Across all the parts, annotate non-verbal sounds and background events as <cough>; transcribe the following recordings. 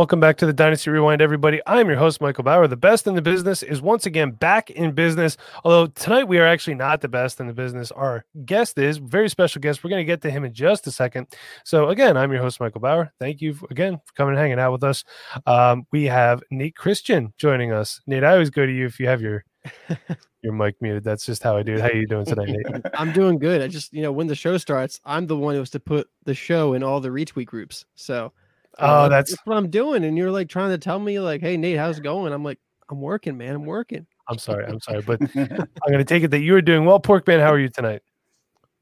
Welcome back to the Dynasty Rewind, everybody. I'm your host, Michael Bauer. The best in the business is once again back in business. Although tonight we are actually not the best in the business. Our guest is very special guest. We're going to get to him in just a second. So again, I'm your host, Michael Bauer. Thank you again for coming and hanging out with us. Um, we have Nate Christian joining us. Nate, I always go to you if you have your <laughs> your mic muted. That's just how I do it. How are you doing tonight, Nate? <laughs> I'm doing good. I just, you know, when the show starts, I'm the one who has to put the show in all the retweet groups. So Oh, uh, that's what I'm doing. And you're like trying to tell me, like, hey, Nate, how's it going? I'm like, I'm working, man. I'm working. I'm sorry. I'm sorry, but <laughs> I'm going to take it that you are doing well. Pork Man, how are you tonight?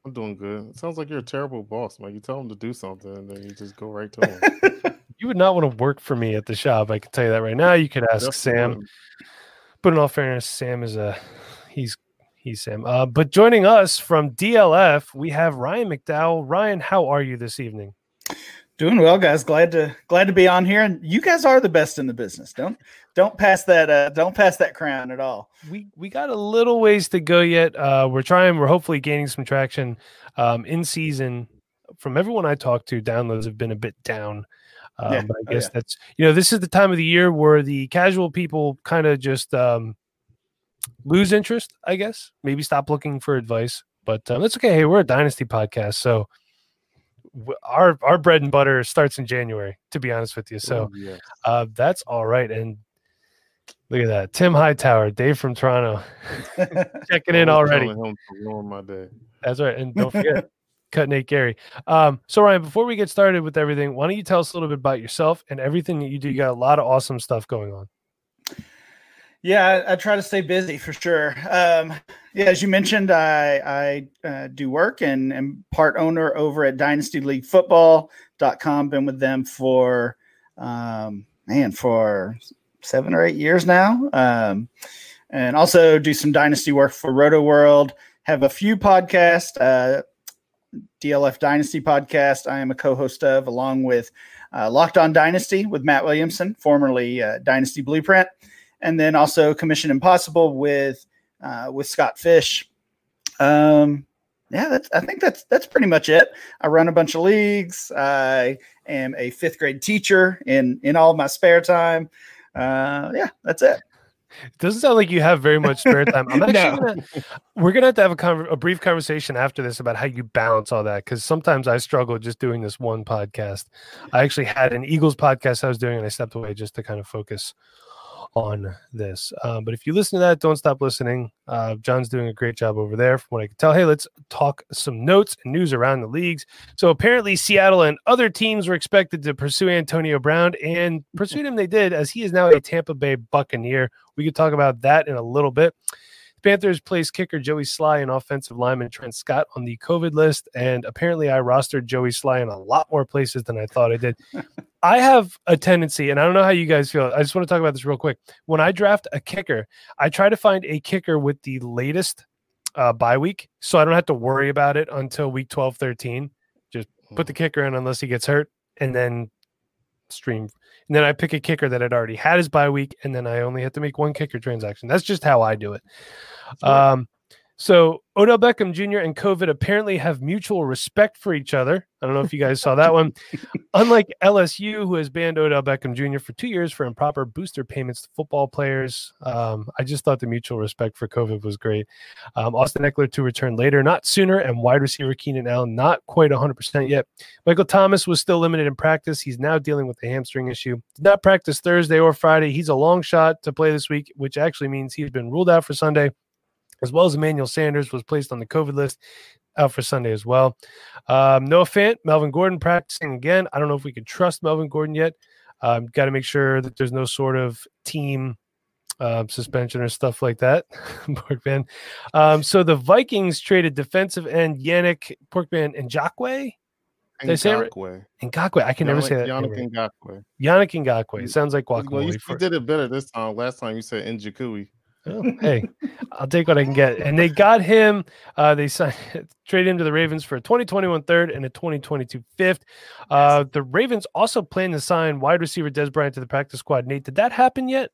I'm doing good. It sounds like you're a terrible boss, man. You tell him to do something, and then you just go right to him. <laughs> You would not want to work for me at the shop. I can tell you that right now. You could ask Definitely Sam. wouldn't. But in all fairness, Sam is a he's he's Sam. Uh, but joining us from DLF, we have Ryan McDowell. Ryan, how are you this evening? Doing well, guys. Glad to glad to be on here. And you guys are the best in the business. Don't don't pass that uh, don't pass that crown at all. We we got a little ways to go yet. Uh, we're trying. We're hopefully gaining some traction um, in season. From everyone I talked to, downloads have been a bit down. Um, Yeah. But I Oh, guess yeah. that's you know this is the time of the year where the casual people kind of just um, lose interest. I guess maybe stop looking for advice. But um, that's okay. Hey, we're a dynasty podcast, so our our bread and butter starts in January. To be honest with you, so Oh, yes. uh, that's all right. And look at that, Tim Hightower, Dave from Toronto, <laughs> checking in already. telling him to ruin my day. That's right. And don't forget, <laughs> cut Nate Gerry. Um, so Ryan, before we get started with everything, why don't you tell us a little bit about yourself and everything that you do? You got a lot of awesome stuff going on. Yeah, I, I try to stay busy for sure. Um, yeah, as you mentioned, I I uh, do work and am part owner over at DynastyLeagueFootball.com. Been with them for um, man for seven or eight years now. Um, and also do some dynasty work for Rotoworld. Have a few podcasts. Uh, DLF Dynasty podcast. I am a co-host of, along with uh, Locked On Dynasty with Matt Williamson, formerly uh, Dynasty Blueprint, and then also Commission Impossible with uh, with Scott Fish. Um, yeah, that's, I think that's that's pretty much it. I run a bunch of leagues. I am a fifth grade teacher in in all of my spare time. Uh, yeah, that's it. It doesn't sound like you have very much spare time. I'm <laughs> actually No. gonna, we're gonna have to have a, conver- a brief conversation after this about how you balance all that because sometimes I struggle just doing this one podcast. I actually had an Eagles podcast I was doing and I stepped away just to kind of focus on this. Um, but if you listen to that, don't stop listening. Uh, John's doing a great job over there from what I can tell. Hey, let's talk some notes and news around the leagues. So apparently, Seattle and other teams were expected to pursue Antonio Brown, and pursued him they did, as he is now a Tampa Bay Buccaneer. We could talk about that in a little bit. The Panthers placed kicker Joey Slye and offensive lineman Trent Scott on the COVID list, and apparently, I rostered Joey Slye in a lot more places than I thought I did. <laughs> I have a tendency, and I don't know how you guys feel. I just want to talk about this real quick. When I draft a kicker, I try to find a kicker with the latest uh, bye week, so I don't have to worry about it until week 12, 13. Just put the kicker in unless he gets hurt, and then stream. And then I pick a kicker that had already had his bye week, and then I only have to make one kicker transaction. That's just how I do it. Um, so Odell Beckham Jr. and COVID apparently have mutual respect for each other. I don't know if you guys saw that one. <laughs> Unlike LSU, who has banned Odell Beckham Jr. for two years for improper booster payments to football players, um, I just thought the mutual respect for COVID was great. Um, Austin Ekeler to return later, not sooner, and wide receiver Keenan Allen not quite 100% yet. Michael Thomas was still limited in practice. He's now dealing with a hamstring issue. Did not practice Thursday or Friday. He's a long shot to play this week, which actually means he's been ruled out for Sunday as well as Emmanuel Sanders was placed on the COVID list out for Sunday as well. Um, Noah Fant, Melvin Gordon practicing again. I don't know if we can trust Melvin Gordon yet. Um, Got to make sure that there's no sort of team um, suspension or stuff like that. <laughs> Porkman. Um, so the Vikings traded defensive end Yannick Porkman and Jacque. Did I say it right? Ngakoue. I can never say that. Yannick right. Ngakoue. Yannick Ngakoue. It sounds like Well, you, guacamole. you did it better this time. Last time you said Njakui. Oh, hey, I'll take what I can get. And they got him. Uh, they signed, <laughs> traded him to the Ravens for a 2021 third and a 2022 fifth. Uh, the Ravens also plan to sign wide receiver Dez Bryant to the practice squad. Nate, did that happen yet?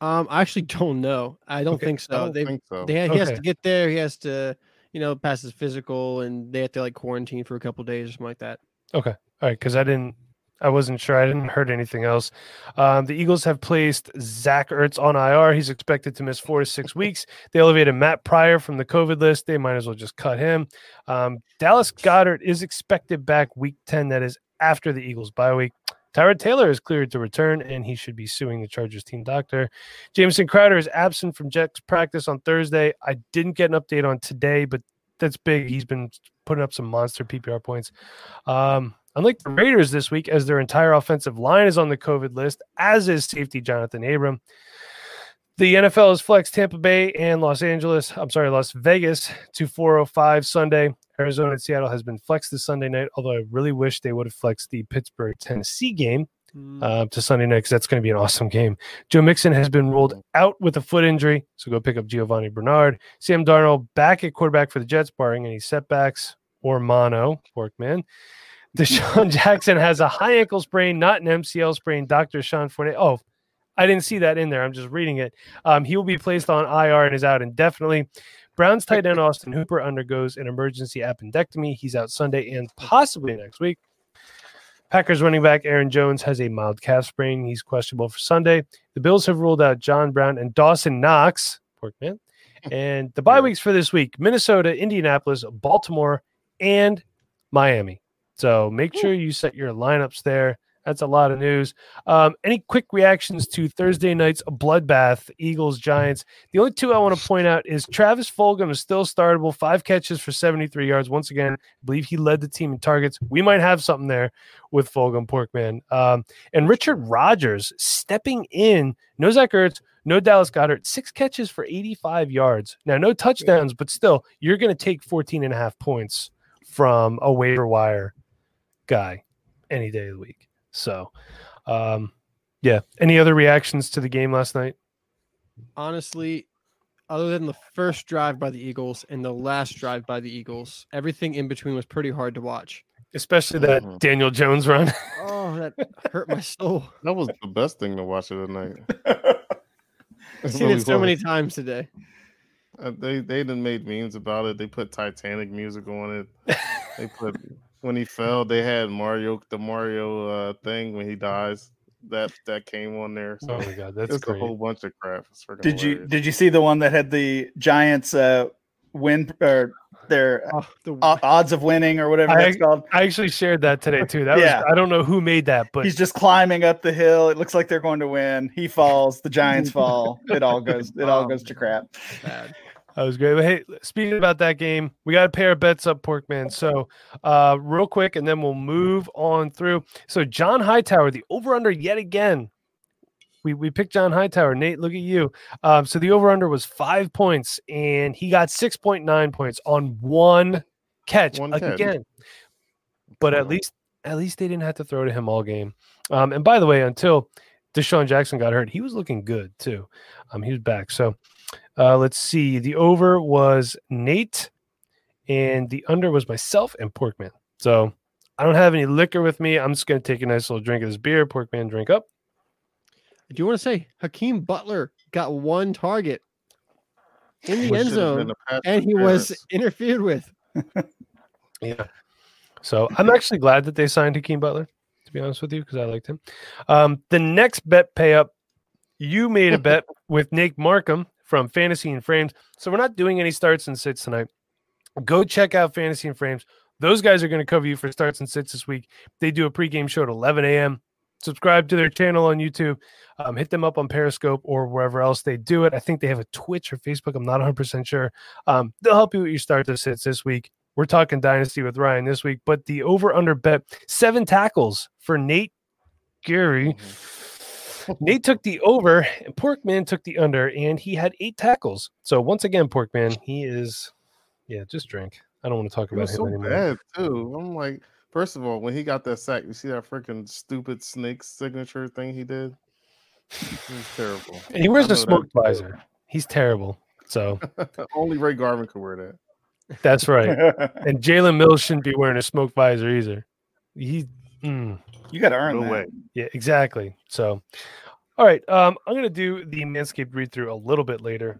Um, I actually don't know. I don't Okay, think so. don't They, think so. they he has to get there. He has to, you know, pass his physical, and they have to like quarantine for a couple days or something like that. Okay. All right. Because I didn't, I wasn't sure. I didn't heard anything else. Um, the Eagles have placed Zach Ertz on IR. He's expected to miss four to six weeks. They elevated Matt Pryor from the COVID list. They might as well just cut him. Um, Dallas Goedert is expected back week 10. That is after the Eagles bye week. Tyrod Taylor is cleared to return, and he should be suing the Chargers team doctor. Jamison Crowder is absent from Jets practice on Thursday. I didn't get an update on today, but that's big. He's been putting up some monster PPR points. Um, unlike the Raiders this week, as their entire offensive line is on the COVID list, as is safety Johnathan Abram. The NFL has flexed Tampa Bay and Los Angeles, I'm sorry, Las Vegas to 405 Sunday. Arizona and Seattle has been flexed this Sunday night, although I really wish they would have flexed the Pittsburgh Tennessee game uh, to Sunday night because that's going to be an awesome game. Joe Mixon has been ruled out with a foot injury, so go pick up Giovani Bernard. Sam Darnold back at quarterback for the Jets, barring any setbacks or mono. Porkman. DeSean <laughs> Jackson has a high ankle sprain, not an MCL sprain. Dr. Sean Fournette. Oh, I didn't see that in there. I'm just reading it. Um, he will be placed on IR and is out indefinitely. Browns tight end Austin Hooper undergoes an emergency appendectomy. He's out Sunday and possibly next week. Packers running back Aaron Jones has a mild calf sprain. He's questionable for Sunday. The Bills have ruled out John Brown and Dawson Knox. Porkman. And the bye weeks for this week Minnesota, Indianapolis, Baltimore, and Miami. So make sure you set your lineups there. That's a lot of news. Um, any quick reactions to Thursday night's bloodbath, Eagles, Giants? The only two I want to point out is Travis Fulgham is still startable, five catches for 73 yards. Once again, I believe he led the team in targets. We might have something there with Fulgham, Porkman. Um, and Richard Rodgers stepping in, no Zach Ertz, no Dallas Goedert, six catches for 85 yards. Now, no touchdowns, but still, you're going to take 14 and a half points from a waiver wire guy any day of the week. So, um, yeah. Any other reactions to the game last night? Honestly, other than the first drive by the Eagles and the last drive by the Eagles, everything in between was pretty hard to watch. Especially that Mhm. Daniel Jones run. <laughs> Oh, that hurt my soul. <laughs> That was the best thing to watch of the night. <laughs> I've seen it so many times today. Uh, they they done made memes about it. They put Titanic music on it. They put when he fell. They had Mario the Mario uh, thing when he dies. That that came on there. So oh my god, that's it's a whole bunch of crap. It's freaking Did you did you see the one that had the Giants uh, win or their Oh, the, o- odds of winning or whatever I- that's called? I actually shared that today too. That Yeah. was I don't know who made that, but He's just climbing up the hill. It looks like they're going to win. He falls. The Giants <laughs> fall. It all goes. It all goes to crap. bad. That was great. But hey, speaking about that game, we got a pair of bets up, Porkman. So, uh, real quick, and then we'll move on through. So, John Hightower, the over under yet again. We, we picked John Hightower. Nate, look at you. Um, so the over under was five points, and he got 6.9 points on one catch One catch. again. But at least at least they didn't have to throw to him all game. Um, and by the way, until DeSean Jackson got hurt, he was looking good too. Um, he was back. So uh, let's see. The over was Nate, and the under was myself and Porkman. So I don't have any liquor with me. I'm just gonna take a nice little drink of this beer. Porkman, drink up. I do want to say Hakeem Butler got one target in the What end zone, and he was interfered with. <laughs> Yeah. So I'm actually glad that they signed Hakeem Butler, to be honest with you, because I liked him. Um, the next bet pay up, you made a bet <laughs> with Nate Markham from Fantasy and Frames. So we're not doing any starts and sits tonight. Go check out Fantasy and Frames. Those guys are going to cover you for starts and sits this week. They do a pregame show at 11 a.m. Subscribe to their channel on YouTube. Um, hit them up on Periscope or wherever else they do it. I think they have a Twitch or Facebook. I'm not 100% sure. Um, they'll help you with your start to sits this week. We're talking dynasty with Ryan this week, but the over under bet seven tackles for Nate Gerry. Nate took the over, and Porkman took the under, and he had eight tackles. So once again, Porkman, he is, yeah, just drink. I don't want to talk about him so anymore. bad too. I'm like, first of all, when he got that sack, you see that freaking stupid snake signature thing he did? Was terrible. And he wears a smoke visor. He's terrible. So <laughs> Only Ray Garvin could wear that. that's right. <laughs> And Jalen Mills shouldn't be wearing a smoke visor either. He, mm, you got to earn No that. way. yeah, exactly. So, all right. Um, I'm gonna do the Manscaped read through a little bit later.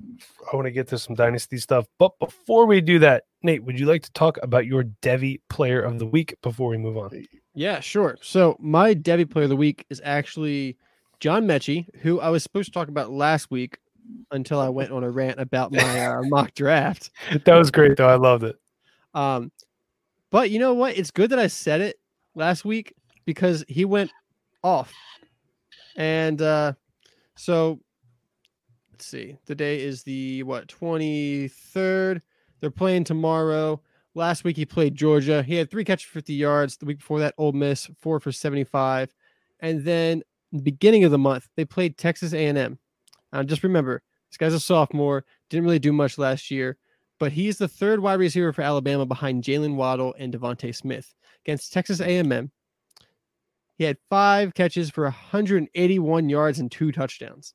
I want to get to some dynasty stuff, but before we do that, Nate, would you like to talk about your Devy Player of the Week before we move on? Yeah, sure. So my Devy player of the week is actually John Metchie, who I was supposed to talk about last week until I went on a rant about my uh, <laughs> mock draft. That was great, though. I loved it. Um, but you know what? It's good that I said it last week because he went off. And uh, so let's see. The day is the what 23rd. They're playing tomorrow. Last week he played Georgia. He had three catches for 50 yards. The week before that, Ole Miss, four for 75. And then the beginning of the month, they played Texas A&M. Just remember, this guy's a sophomore. Didn't really do much last year but he's the third wide receiver for Alabama behind Jaylen Waddle and DeVonta Smith against Texas A&M. He had five catches for 181 yards and two touchdowns.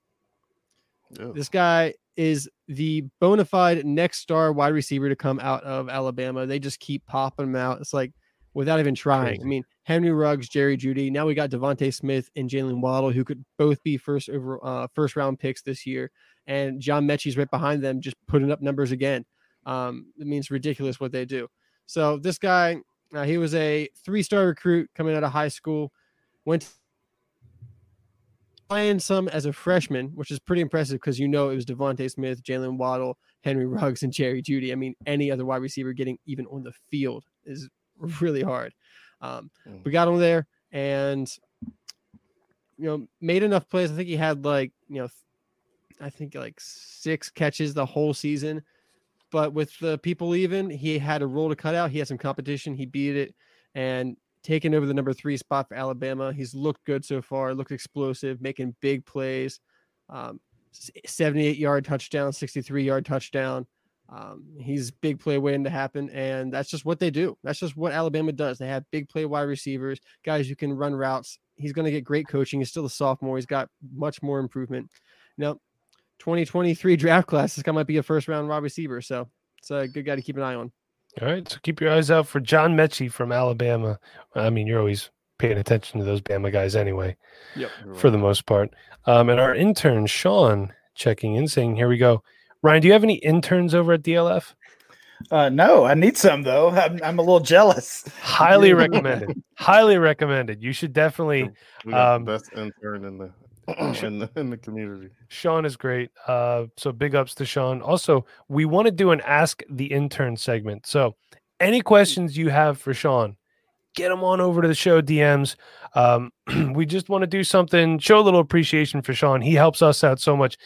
This guy is the bona fide next star wide receiver to come out of Alabama. They just keep popping him out. It's like without even trying. Crazy. I mean, Henry Ruggs, Jerry Jeudy. Now we got DeVonta Smith and Jaylen Waddle, who could both be first over uh, first round picks this year. And John Metchie's right behind them, just putting up numbers again. Um, it means ridiculous what they do. So this guy, uh, he was a three-star recruit coming out of high school, went playing some as a freshman, which is pretty impressive because you know it was DeVonta Smith, Jaylen Waddle, Henry Ruggs, and Jerry Jeudy. I mean, any other wide receiver getting even on the field is really hard. Um, Mm. we got him there, and you know, made enough plays. I think he had like you know, I think like six catches the whole season. But with the people leaving, he had a role to cut out. He had some competition. He beat it and taken over the number three spot for Alabama. He's looked good so far, looked explosive, making big plays. Um, 78 yard touchdown, 63 yard touchdown. Um, he's big play waiting to happen, and that's just what they do. That's just what Alabama does. They have big play wide receivers, guys who can run routes. He's going to get great coaching. He's still a sophomore. He's got much more improvement. Now, 2023 draft class, this guy might be a first round wide receiver, so it's a good guy to keep an eye on. All right, so keep your eyes out for John Metchie from Alabama. I mean, you're always paying attention to those Bama guys anyway, You're for right. the most part. Um, and our intern Sean checking in, saying, "Here we go." Ryan, do you have any interns over at DLF? Uh, no, I need some though. I'm, I'm a little jealous. Highly <laughs> recommended. Highly recommended. You should definitely. we got um, the best intern in the <clears throat> in the, in the community. Sean is great. Uh, so big ups to Sean. Also, we want to do an Ask the Intern segment. So, any questions you have for Sean, get them on over to the show DMs. Um, <clears throat> we just want to do something, show a little appreciation for Sean. He helps us out so much.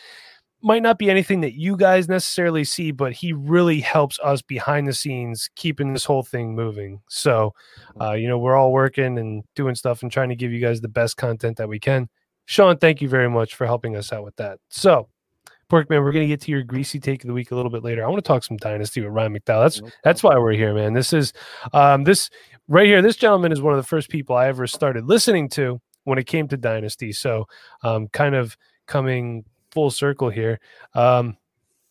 Might not be anything that you guys necessarily see, but he really helps us behind the scenes, keeping this whole thing moving. So, uh, you know, we're all working and doing stuff and trying to give you guys the best content that we can. Sean, thank you very much for helping us out with that. So, Porkman, we're going to get to your greasy take of the week a little bit later. I want to talk some dynasty with Ryan McDowell. That's that's why we're here, man. This is um, this right here. This gentleman is one of the first people I ever started listening to when it came to dynasty. So, um, kind of coming full circle here. Um,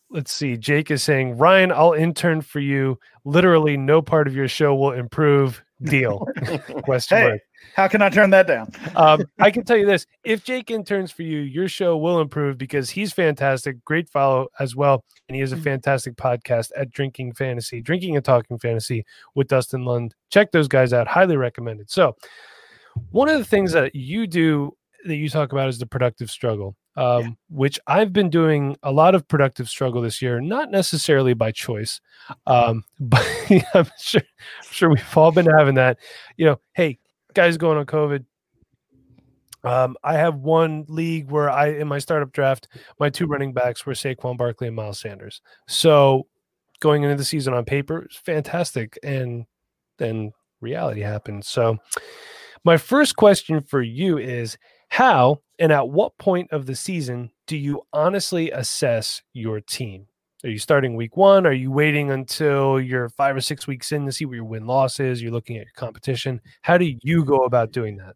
let's see. Jake is saying, Ryan, I'll intern for you. Literally, no part of your show will improve. Deal? <laughs> Question Hey. mark. How can I turn that down? um, <laughs> I can tell you this: if Jake interns for you, your show will improve because he's fantastic, great follow as well, and he has a fantastic podcast at Drinking Fantasy, Drinking and Talking Fantasy with Dustin Lund. Check those guys out; highly recommended. So, one of the things that you do that you talk about is the productive struggle, um, which I've been doing a lot of productive struggle this year, not necessarily by choice, um, <laughs> but I'm sure, I'm sure we've all been having that. You know, hey, guys going on COVID. Um, I have one league where I in my startup draft, my two running backs were Saquon Barkley and Miles Sanders. So going into the season on paper, it's fantastic, and then reality happened. So my first question for you is how and at what point of the season do you honestly assess your team? Are you starting week one? Are you waiting until you're five or six weeks in to see what your win loss is? You're looking at your competition. How do you go about doing that?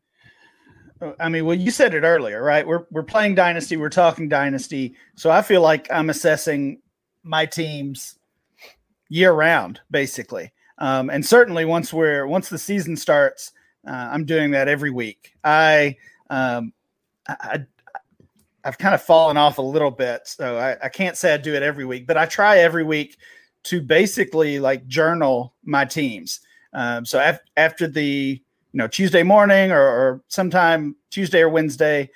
Uh, I mean, well, you said it earlier, right? We're we're playing dynasty, we're talking dynasty, so I feel like I'm assessing my teams year round, basically. Um, and certainly once we're once the season starts, uh, I'm doing that every week. I, um, I I've kind of fallen off a little bit, so I, I can't say I do it every week, but I try every week to basically like journal my teams. Um, so af- after the you know Tuesday morning or, or sometime Tuesday or Wednesday,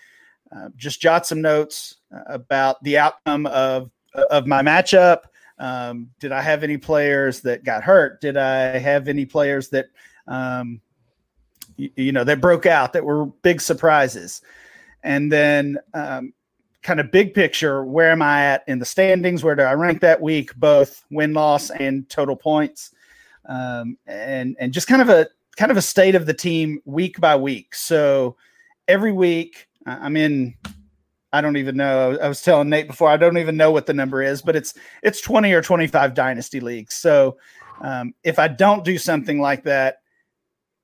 uh, just jot some notes uh, about the outcome of of my matchup. Um, did I have any players that got hurt? Did I have any players that um, you, know that broke out that were big surprises? And then um, kind of big picture, where am I at in the standings? Where do I rank that week, both win loss and total points? Um, and and just kind of a kind of a state of the team week by week. So every week I'm in I don't even know. I was telling Nate before I don't even know what the number is, but it's it's 20 or 25 dynasty leagues. So um, if I don't do something like that,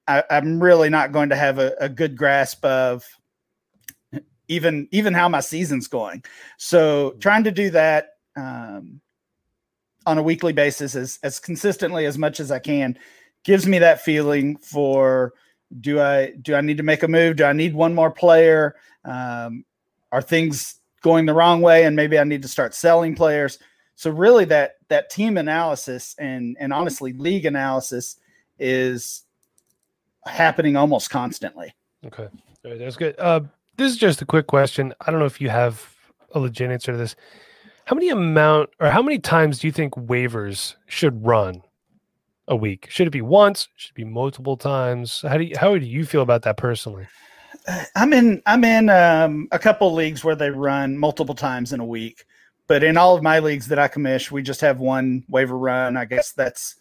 I, am really not going to have a, a, good grasp of even even how my season's going. So trying to do that um, on a weekly basis as as consistently as much as I can gives me that feeling for do I do I need to make a move? Do I need one more player? Um, are things going the wrong way and maybe I need to start selling players? So really that that team analysis and and honestly league analysis is happening almost constantly. Okay. that's good. Uh, this is just a quick question. I don't know if you have a legit answer to this. How many amount or how many times do you think waivers should run a week? Should it be once? Should it be multiple times? How do you, how do you feel about that personally? I'm in I'm in um, a couple leagues where they run multiple times in a week, but in all of my leagues that I commish, we just have one waiver run. I guess that's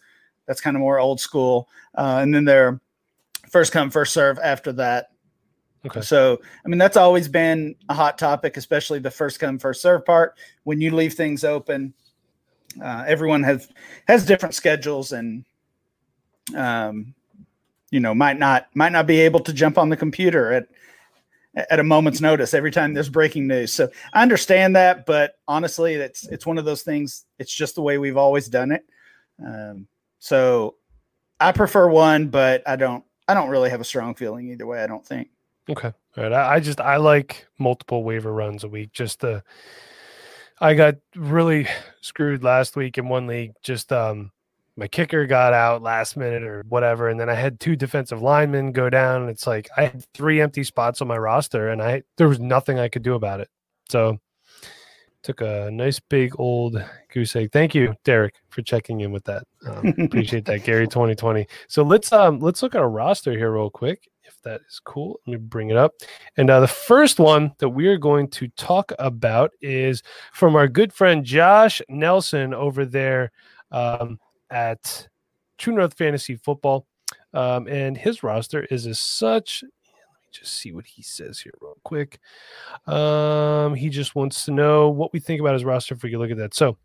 that's kind of more old school, uh, and then they're first come first serve after that. Okay. So I mean that's always been a hot topic, especially the first come first serve part. When you leave things open, uh, everyone has has different schedules and um, you know might not might not be able to jump on the computer at at a moment's notice every time there's breaking news. So I understand that, but honestly, it's it's one of those things. It's just the way we've always done it. Um, so I prefer one, but I don't I don't really have a strong feeling either way. I don't think. Okay, all right. I, I just I like multiple waiver runs a week. Just the I got really screwed last week in one league. Just um my kicker got out last minute or whatever, and then I had two defensive linemen go down. And it's like I had three empty spots on my roster, and I there was nothing I could do about it. So took a nice big old goose egg. Thank you, Derek, for checking in with that. Um, <laughs> appreciate that, Gary. Twenty twenty. So let's um let's look at a roster here real quick, if that is cool. Let me bring it up. And uh, the first one that we are going to talk about is from our good friend Josh Nelson over there. Um, at True North Fantasy Football. Um, and his roster is as such. Just see what he says here, real quick. Um, he just wants to know what we think about his roster if we can look at that. So,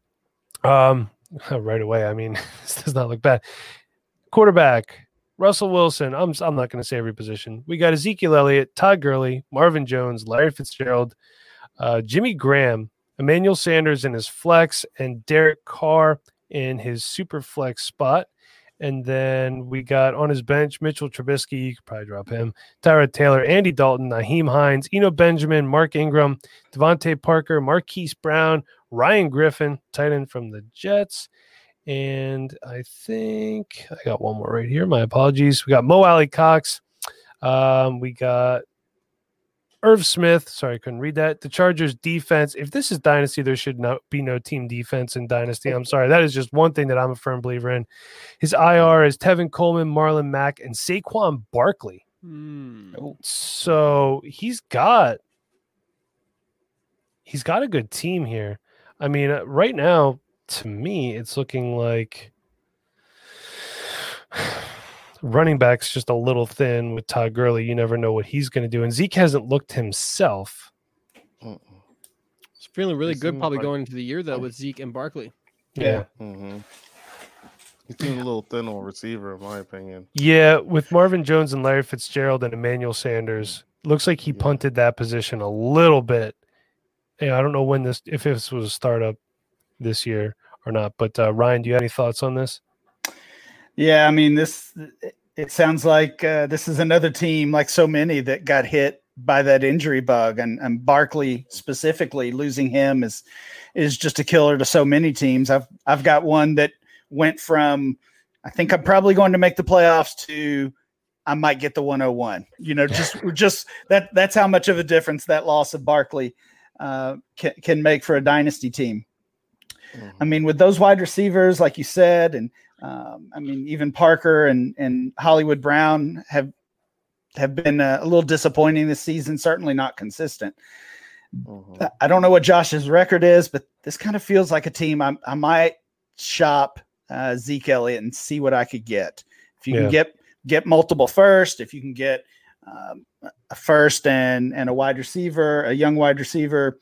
um, <laughs> right away, I mean, <laughs> this does not look bad. Quarterback, Russell Wilson. I'm, I'm not going to say every position. We got Ezekiel Elliott, Todd Gurley, Marvin Jones, Larry Fitzgerald, uh, Jimmy Graham, Emmanuel Sanders in his flex, and Derek Carr in his super flex spot. And then we got on his bench Mitchell Trubisky. You could probably drop him. Tyrod Taylor, Andy Dalton, Nyheim Hines, Eno Benjamin, Mark Ingram, DeVante Parker, Marquise Brown, Ryan Griffin, tight end from the Jets. And I think I got one more right here. My apologies. We got Mo Alie-Cox. Um, we got Irv Smith, sorry, I couldn't read that. The Chargers defense. If this is dynasty, there should not be no team defense in dynasty. I'm sorry. That is just one thing that I'm a firm believer in. His IR is Tevin Coleman, Marlon Mack, and Saquon Barkley. Mm. So he's got he's got a good team here. I mean, uh, right now, to me, it's looking like <sighs> running back's just a little thin with Todd Gurley. You never know what he's going to do. And Zeke hasn't looked himself. It's feeling really good, probably like, going into the year though with Zeke and Barkley. Yeah. Mm-hmm. He seemed a little thin on receiver, in my opinion. Yeah, with Marvin Jones and Larry Fitzgerald and Emmanuel Sanders, looks like he Yeah. punted that position a little bit. Yeah, I don't know when this if this was a startup this year or not. But uh, Ryan, do you have any thoughts on this? Yeah, I mean this. It sounds like uh, this is another team, like so many, that got hit by that injury bug, and and Barkley specifically losing him is is just a killer to so many teams. I've I've got one that went from I think I'm probably going to make the playoffs to I might get the 101. You know, just <laughs> just that that's how much of a difference that loss of Barkley uh, can can make for a dynasty team. I mean, with those wide receivers, like you said, and um, I mean, even Parker and and Hollywood Brown have have been uh, a little disappointing this season. Certainly not consistent. Mhm. I- I don't know what Josh's record is, but this kind of feels like a team I, I might shop uh, Zeke Elliott and see what I could get. If you Yeah. can get get multiple first, if you can get um, a first and and a wide receiver, a young wide receiver,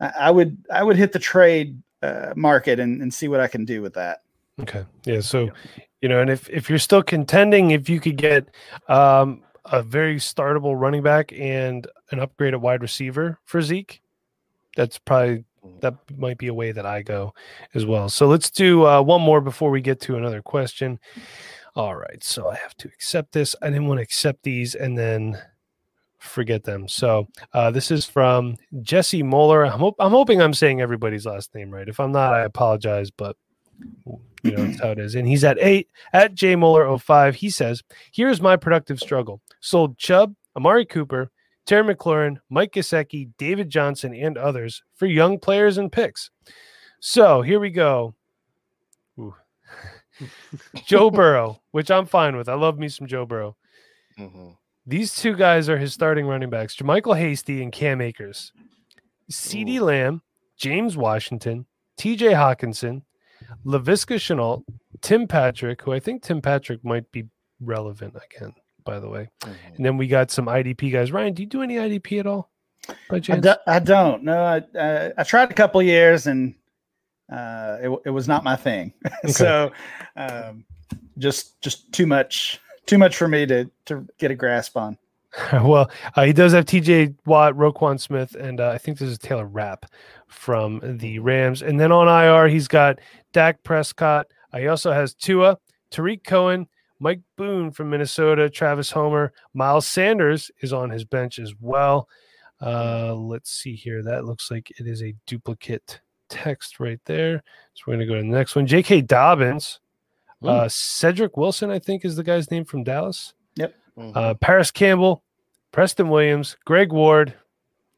I, I would I would hit the trade uh, market and, and see what I can do with that. Okay. Yeah. So, you know, and if if you're still contending, if you could get um, a very startable running back and an upgraded wide receiver for Zeke, that's probably that might be a way that I go as well. So let's do uh, one more before we get to another question. All right. So I have to accept this. I didn't want to accept these and then forget them. So uh, this is from Jesse Moeller. I'm, hop- I'm hoping I'm saying everybody's last name right. If I'm not, I apologize, but you know, that's how it is. And he's at eight at J Moeller 05. He says, Here's my productive struggle. Sold Chubb, Amari Cooper, Terry McLaurin, Mike Gesicki, David Johnson, and others for young players and picks. So here we go. <laughs> Joe <laughs> Burrow, which I'm fine with. I love me some Joe Burrow. Mhm. These two guys are his starting running backs, JaMycal Hasty and Cam Akers. CeeDee Lamb, James Washington, TJ Hockenson, Laviska Shenault, Tim Patrick, who I think Tim Patrick might be relevant again, by the way. Mhm. And then we got some IDP guys. Ryan, do you do any IDP at all? By I, do, I don't. No, I, uh, I tried a couple years and uh, it, it was not my thing. <laughs> so um, just just too much too much for me to to get a grasp on. <laughs> well, uh, he does have TJ Watt, Roquan Smith, and uh, I think this is Taylor Rapp from the Rams. And then on IR, he's got Dak Prescott. Uh, he also has Tua, Tarik Cohen, Mike Boone from Minnesota, Travis Homer, Miles Sanders is on his bench as well. Uh, let's see here. That looks like it is a duplicate text right there. So we're going to go to the next one. J.K. Dobbins, uh, Cedric Wilson, I think is the guy's name from Dallas Mhm. uh, Parris Campbell, Preston Williams, Greg Ward.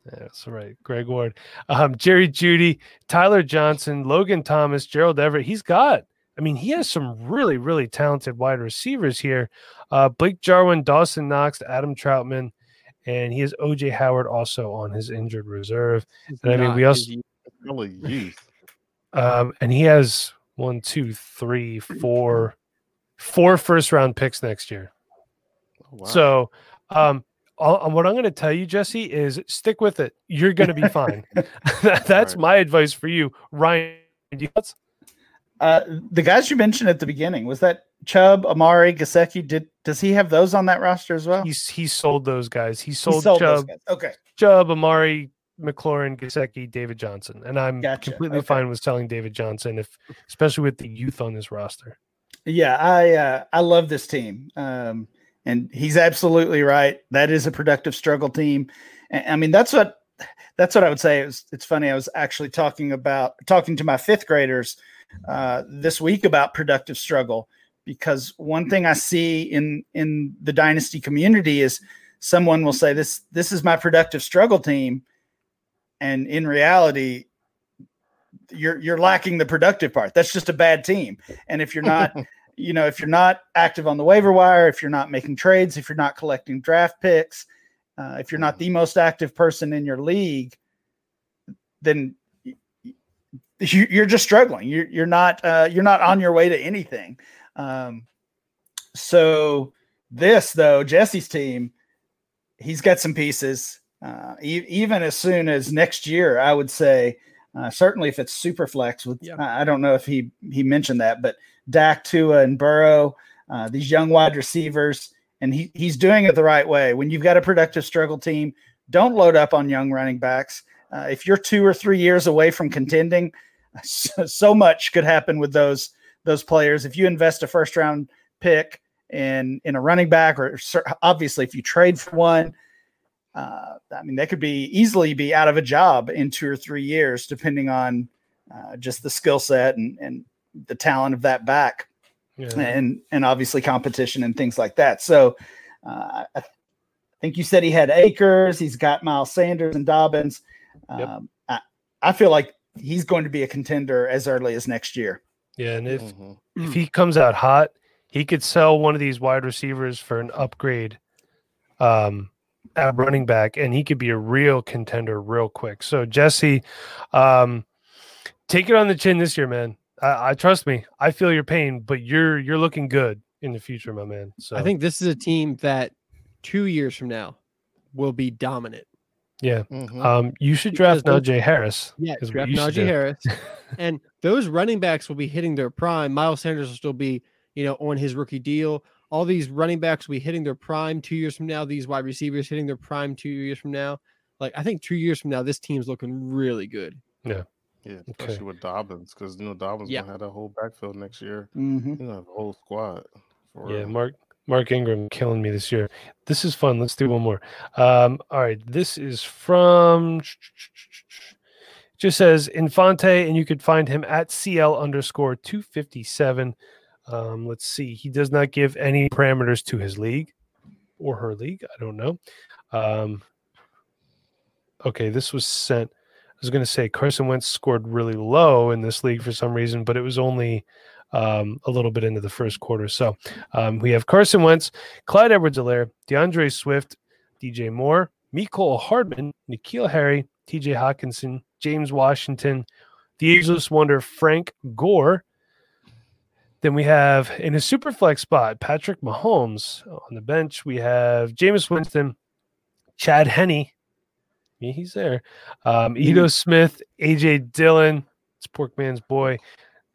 Yeah, That's right, Greg Ward, um, Jerry Jeudy, Tyler Johnson, Logan Thomas, Gerald Everett. He's got, I mean, he has some really, really talented wide receivers here. Uh, Blake Jarwin, Dawson Knox, Adam Trautman, and he has OJ Howard also on his injured reserve. And I mean, we also- year. Really youth. Um, and he has one, two, three, four, four first round picks next year. Oh, wow. So, um, all, what I'm going to tell you, Jesse, is stick with it. You're going to be <laughs> fine. <laughs> That's Right. my advice for you, Ryan. do you- Uh, the guys you mentioned at the beginning was that Chubb, Amari, Gesicki. Did does he have those on that roster as well? He's he sold those guys. He He sold, those Chubb. Okay, Chubb, Amari, McLaurin, Gesicki, David Johnson, and I'm Gotcha. completely Okay. fine with selling David Johnson, if especially with the youth on this roster. yeah, I uh, I love this team, um, and he's absolutely right. That is a productive struggle team. I mean, that's what that's what I would say. It's it's funny. I was actually talking about talking to my fifth graders uh, this week about productive struggle because one thing I see in in the dynasty community is someone will say this this is my productive struggle team, and in reality, you're you're lacking the productive part. That's just a bad team. And if you're not, <laughs> you know, if you're not active on the waiver wire, if you're not making trades, if you're not collecting draft picks, uh, if you're not the most active person in your league, then you, you're just struggling. You're you're not uh, you're not on your way to anything. Um, so this though, Jesse's team, he's got some pieces. Uh, e- even as soon as next year, I would say Uh, certainly, if it's super flex, with Yeah. I I don't know if he he mentioned that, but Dak, Tua, and Burrow, uh, these young wide receivers, and he he's doing it the right way. When you've got a productive struggle team, don't load up on young running backs. Uh, if you're two or three years away from contending, so, <laughs> so much could happen with those those players. If you invest a first round pick in in a running back, or obviously if you trade for one, uh, I mean they could be easily be out of a job in two or three years, depending on uh, just the skill set and and the talent of that back Yeah. and and obviously competition and things like that. So uh, I th- think you said he had Akers. He's got Miles Sanders and Dobbins. Yep. Um, I, I feel like he's going to be a contender as early as next year. Yeah, and if Mhm. if he comes out hot, he could sell one of these wide receivers for an upgrade um at running back and he could be a real contender real quick. So Jesse, um take it on the chin this year, man. I, I trust me. I feel your pain, but you're you're looking good in the future, my man. So I think this is a team that two years from now will be dominant. yeah. Mhm. Um you should draft those- Najee Harris. Yeah, draft Najee. Harris, <laughs> and those running backs will be hitting their prime. Miles Sanders will still be, you know, on his rookie deal. All these running backs will be hitting their prime two years from now. These wide receivers hitting their prime two years from now. Like I think two years from now, this team's looking really good. Yeah, Okay. especially with Dobbins, because you know Dobbins Yeah. gonna have that whole backfield next year. Mm-hmm. You gonna have a whole squad. For Yeah, real. Mark Mark Ingram killing me this year. This is fun. Let's do one more. Um, all right, this is from just says Infante, and you could find him at CL underscore two fifty seven. Um, let's see. He does not give any parameters to his league or her league. I don't know. Um, okay, this was sent. I was going to say Carson Wentz scored really low in this league for some reason, but it was only um, a little bit into the first quarter. So um, we have Carson Wentz, Clyde Edwards-Helaire, D'Andre Swift, DJ Moore, Mecole Hardman, N'Keal Harry, TJ Hockenson, James Washington, the ageless wonder Frank Gore. Then we have in a super flex spot Patrick Mahomes on the bench. We have Jameis Winston, Chad Henne. Yeah, he's there. Um, Ito Smith, AJ Dillon, it's Porkman's boy,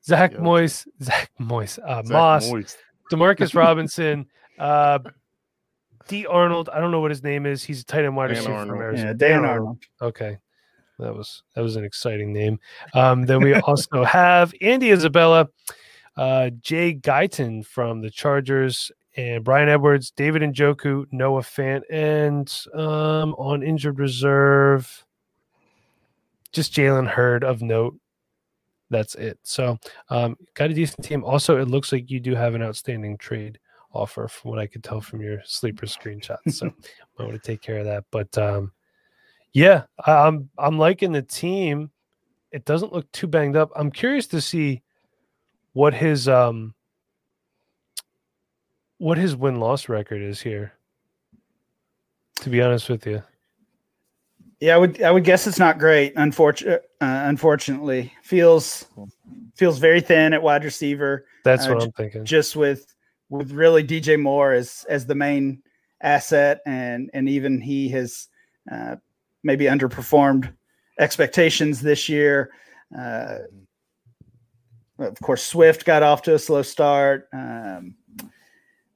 Zach Yeah. Moise, <laughs> Zach Moise, uh, Zach Moss, Moist. Demarcus <laughs> Robinson, uh, D Arnold. I don't know what his name is. He's a tight end wide Dan receiver from Arnold. Arizona. Yeah, Dan Arnold. Okay, that was that was an exciting name. Um, then we also <laughs> have Andy Isabella, uh, Jay Guyton from the Chargers, and Bryan Edwards, David Njoku, Noah Fant, and um, on injured reserve, just Jalen Hurd of note. That's it. So, um, got a decent team. Also, it looks like you do have an outstanding trade offer, from what I could tell from your sleeper screenshots. So, I want to take care of that. But um, yeah, I'm I'm liking the team. It doesn't look too banged up. I'm curious to see what his um what his win loss record is here. To be honest with you, Yeah, I would I would guess it's not great. Unfortunate, uh, unfortunately, feels feels very thin at wide receiver. that's Uh, what I'm thinking. Just with with really DJ Moore as as the main asset, and and even he has uh, maybe underperformed expectations this year. Uh, of course, Swift got off to a slow start. Um,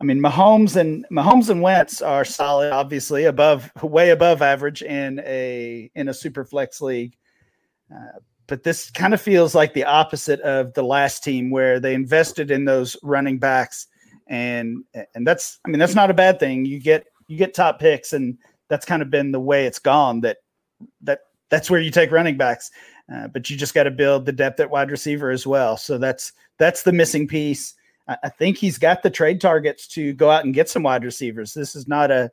I mean, Mahomes and Mahomes and Wentz are solid, obviously above, way above average in a in a super flex league. Uh, but this kind of feels like the opposite of the last team, where they invested in those running backs, and and that's, I mean, that's not a bad thing. You get you get top picks, and that's kind of been the way it's gone. That that that's where you take running backs, uh, but you just got to build the depth at wide receiver as well. So that's that's the missing piece. I, think he's got the trade targets to go out and get some wide receivers. This is not a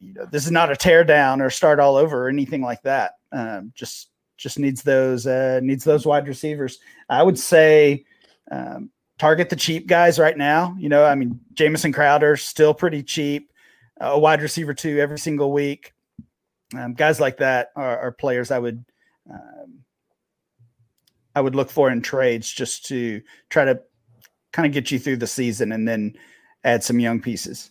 you know this is not a tear down or start all over or anything like that. Um, just just needs those uh, needs those wide receivers. I would say um, target the cheap guys right now. You know, I mean Jamison Crowder still pretty cheap, a wide receiver too every single week. Um, guys like that are, are players I would um, I would look for in trades just to try to kind of get you through the season and then add some young pieces.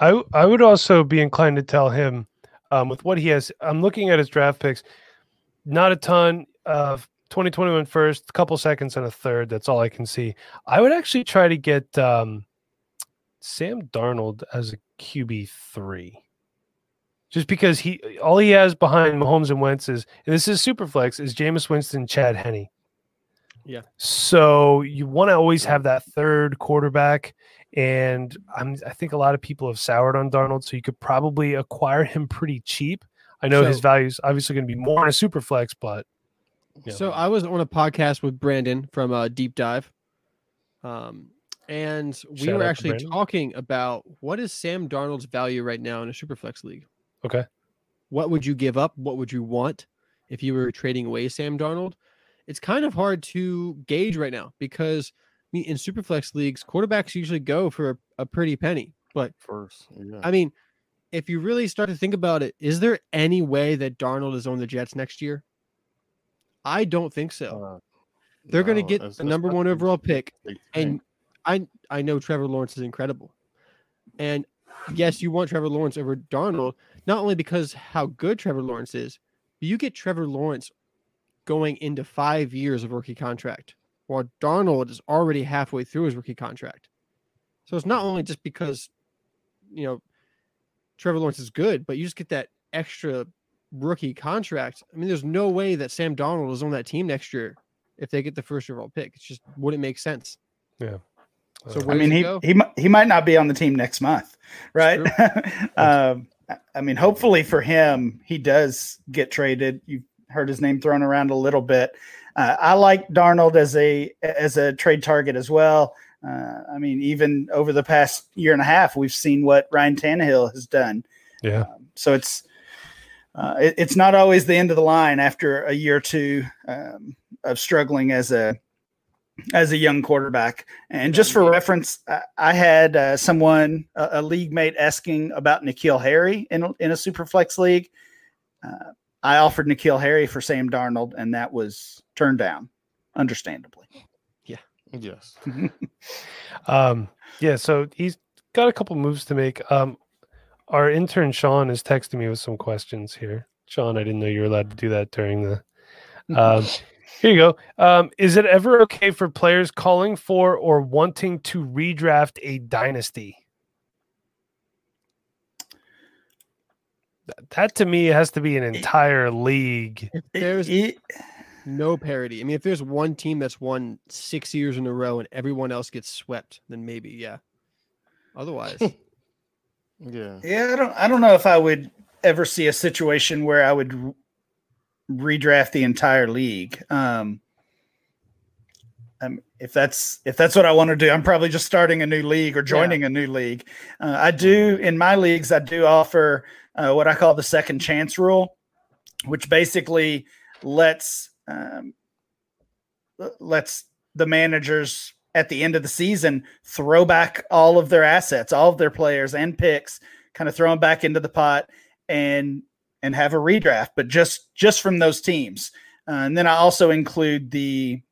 I I would also be inclined to tell him um, with what he has. I'm looking at his draft picks. Not a ton. of 2021 first, couple seconds and a third. That's all I can see. I would actually try to get um Sam Darnold as a QB three. Just because he all he has behind Mahomes and Wentz is, and this is super flex, is Jameis Winston, Chad Henne. Yeah. So you want to always have that third quarterback. And I'm I think a lot of people have soured on Darnold, so you could probably acquire him pretty cheap. I know his value is obviously going to be more in a super flex, but Yeah. So I was on a podcast with Brandon from uh, Deep Dive, um, and we Shout were actually talking about what is Sam Darnold's value right now in a Superflex league. Okay. What would you give up? What would you want if you were trading away Sam Darnold? It's kind of hard to gauge right now because I mean, in Superflex leagues, quarterbacks usually go for a, a pretty penny. But First, yeah. I mean, if you really start to think about it, is there any way that Darnold is on the Jets next year? I don't think so. Uh, They're going to get the number one overall pick, and I I know Trevor Lawrence is incredible, and yes, you want Trevor Lawrence over Darnold not only because how good Trevor Lawrence is, but you get Trevor Lawrence going into five years of rookie contract, while Darnold is already halfway through his rookie contract. So it's not only just because you know Trevor Lawrence is good, but you just get that extra rookie contract. I mean, there's no way that Sam Darnold is on that team next year if they get the first overall pick. It just wouldn't make sense. Yeah. So I mean, he go? he he might not be on the team next month, right? <laughs> um, I- I mean, hopefully for him, he does get traded. You've heard his name thrown around a little bit. Uh, I like Darnold as a as a trade target as well. Uh, I mean, even over the past year and a half, we've seen what Ryan Tannehill has done. yeah. Um, so it's uh, it- it's not always the end of the line after a year or two um, of struggling as a as a young quarterback. And just for reference, I, I had uh, someone a, a league mate asking about N'Keal Harry in a, in a super flex league. Uh, I offered N'Keal Harry for Sam Darnold, and that was turned down, understandably. Yeah. Yes. <laughs> <laughs> Um, yeah, so he's got a couple moves to make. Um, our intern Sean is texting me with some questions here. Sean, I didn't know you were allowed to do that during the. Um, <laughs> here you go. Um, is it ever okay for players calling for or wanting to redraft a dynasty? That, that to me has to be an entire league. If there's It- no parity, I mean, if there's one team that's won six years in a row and everyone else gets swept, then maybe, yeah. Otherwise, <laughs> Yeah. Yeah, I don't. I don't know if I would ever see a situation where I would redraft the entire league. Um, um, if that's if that's what I want to do, I'm probably just starting a new league or joining a new league. Uh, I do in my leagues. I do offer uh, what I call the second chance rule, which basically lets um, lets the managers at the end of the season throw back all of their assets, all of their players and picks, kind of throw them back into the pot and and have a redraft, but just just from those teams. Uh, and then I also include the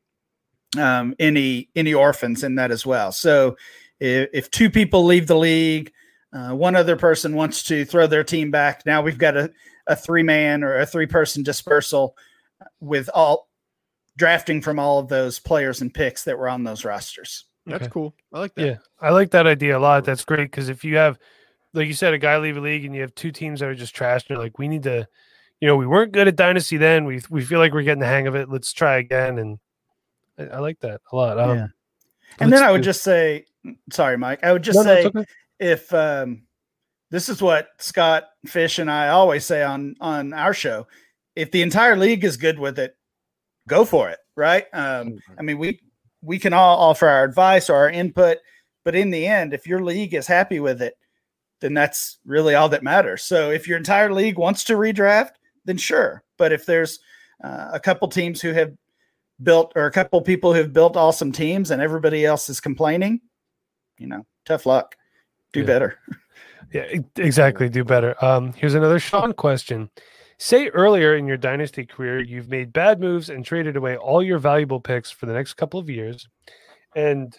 um, any any orphans in that as well. So if, if two people leave the league, uh, one other person wants to throw their team back. Now we've got a, a three man or a three person dispersal with all drafting from all of those players and picks that were on those rosters. that's Okay. cool. I like that. Yeah, I like that idea a lot. That's great because if you have, like you said, a guy leave a league and you have two teams that are just trashed, and you're like, we need to, you know, we weren't good at dynasty then. We we feel like we're getting the hang of it. Let's try again, and I, I like that a lot. Um, Yeah. And then I would just say, sorry, Mike. I would just No, no, say it's okay. if um, this is what Scott Fish and I always say on on our show, if the entire league is good with it, go for it. Right? Um, I mean, we we can all offer our advice or our input, but in the end, if your league is happy with it, then that's really all that matters. So if your entire league wants to redraft, then sure. But if there's uh, a couple teams who have built or a couple people who've built awesome teams and everybody else is complaining, you know, tough luck. Do Yeah. better. <laughs> Yeah, exactly. Do better. Um, here's another Sean question. Say earlier in your dynasty career, you've made bad moves and traded away all your valuable picks for the next couple of years. And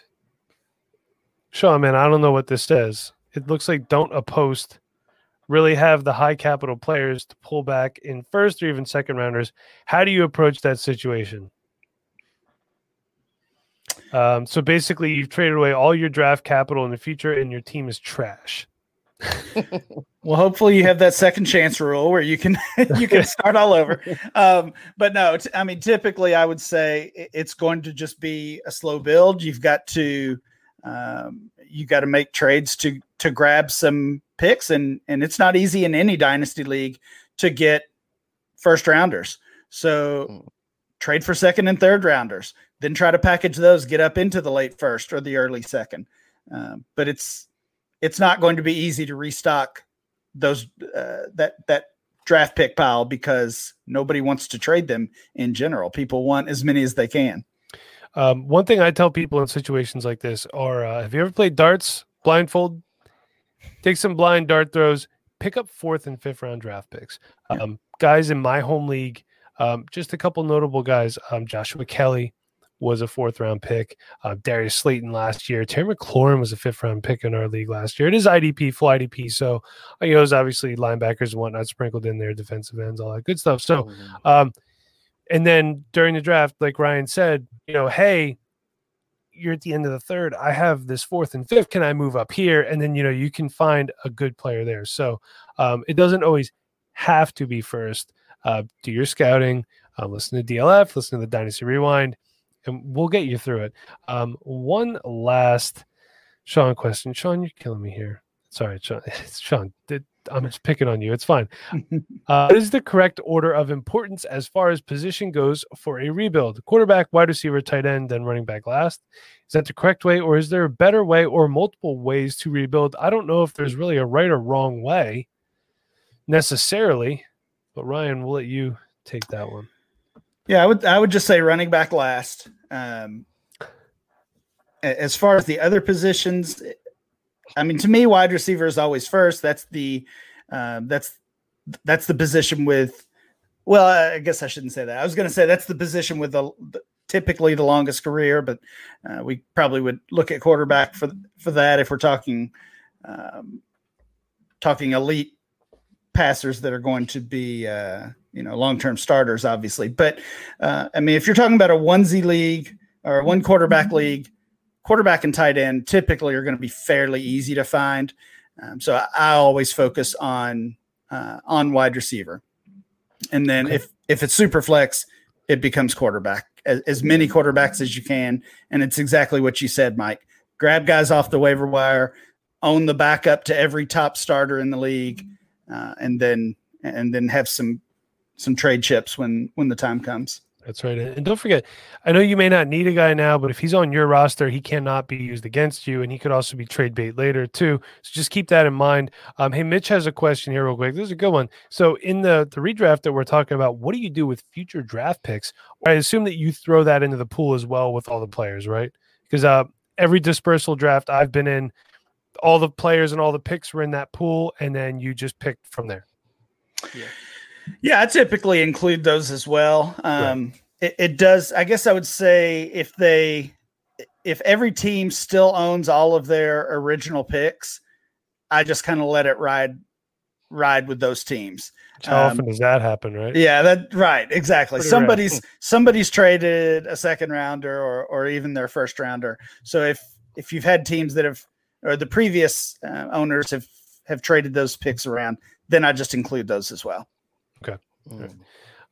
Sean, man, I don't know what this says. It looks like don't a post really have the high capital players to pull back in first or even second rounders. How do you approach that situation? Um, so basically, you've traded away all your draft capital in the future, and your team is trash. <laughs> Well, hopefully you have that second chance rule where you can <laughs> you can <laughs> start all over. Um, but no, t- I mean, typically I would say it's going to just be a slow build. You've got to um, you got to make trades to to grab some picks, and and it's not easy in any dynasty league to get first rounders. So Mm. trade for second and third rounders, then try to package those, get up into the late first or the early second. Um, but it's it's not going to be easy to restock those uh, that that draft pick pile because nobody wants to trade them in general. People want as many as they can. Um, one thing I tell people in situations like this are: uh, Have you ever played darts blindfold? Take some blind dart throws. Pick up fourth and fifth round draft picks. Yeah. Um, guys in my home league, um, just a couple notable guys. Um, Joshua Kelly was a fourth round pick. Uh, Darius Slayton last year. Terry McLaurin was a fifth round pick in our league last year. It is IDP, full IDP. So you know, there's obviously linebackers and whatnot sprinkled in there, defensive ends, all that good stuff. So um, and then during the draft, like Ryan said, you know, hey, you're at the end of the third. I have this fourth and fifth. Can I move up here? And then you know you can find a good player there. So um, it doesn't always have to be first. Uh, do your scouting. Uh, listen to DLF. Listen to the Dynasty Rewind, and we'll get you through it. Um, one last Sean question. Sean, you're killing me here. Sorry, Sean. <laughs> It's Sean, I'm just picking on you. It's fine. <laughs> Uh, what is the correct order of importance as far as position goes for a rebuild? Quarterback, wide receiver, tight end, then running back last. Is that the correct way, or is there a better way or multiple ways to rebuild? I don't know if there's really a right or wrong way necessarily, but Ryan, we'll let you take that one. Yeah, I would I would just say running back last. Um, as far as the other positions, I mean, to me, wide receiver is always first. That's the um, that's that's the position with. Well, I guess I shouldn't say that. I was going to say that's the position with the, the typically the longest career, but uh, we probably would look at quarterback for for that if we're talking um, talking elite passers that are going to be uh, you know long term starters, obviously. But uh, I mean, if you're talking about a onesie league or a one quarterback league, quarterback and tight end typically are going to be fairly easy to find. Um, so I, I always focus on uh, on wide receiver, and then Okay. if if it's super flex, it becomes quarterback. As, as many quarterbacks as you can, and it's exactly what you said, Mike. Grab guys off the waiver wire, own the backup to every top starter in the league, uh, and then and then have some some trade chips when when the time comes. That's right. And don't forget, I know you may not need a guy now, but if he's on your roster, he cannot be used against you, and he could also be trade bait later too. So just keep that in mind. Um, hey, Mitch has a question here, real quick. This is a good one. So in the the redraft that we're talking about, what do you do with future draft picks? I assume that you throw that into the pool as well with all the players, right? Because uh, every dispersal draft I've been in, all the players and all the picks were in that pool, and then you just picked from there. Yeah, I typically include those as well. Um, it, it does. I guess I would say if they, if every team still owns all of their original picks, I just kind of let it ride, ride with those teams. How Um, often does that happen, right? Yeah, that right, exactly. Pretty rare. somebody's somebody's traded a second rounder or or even their first rounder. So if if you've had teams that have or the previous uh, owners have have traded those picks around, then I just include those as well. Mm.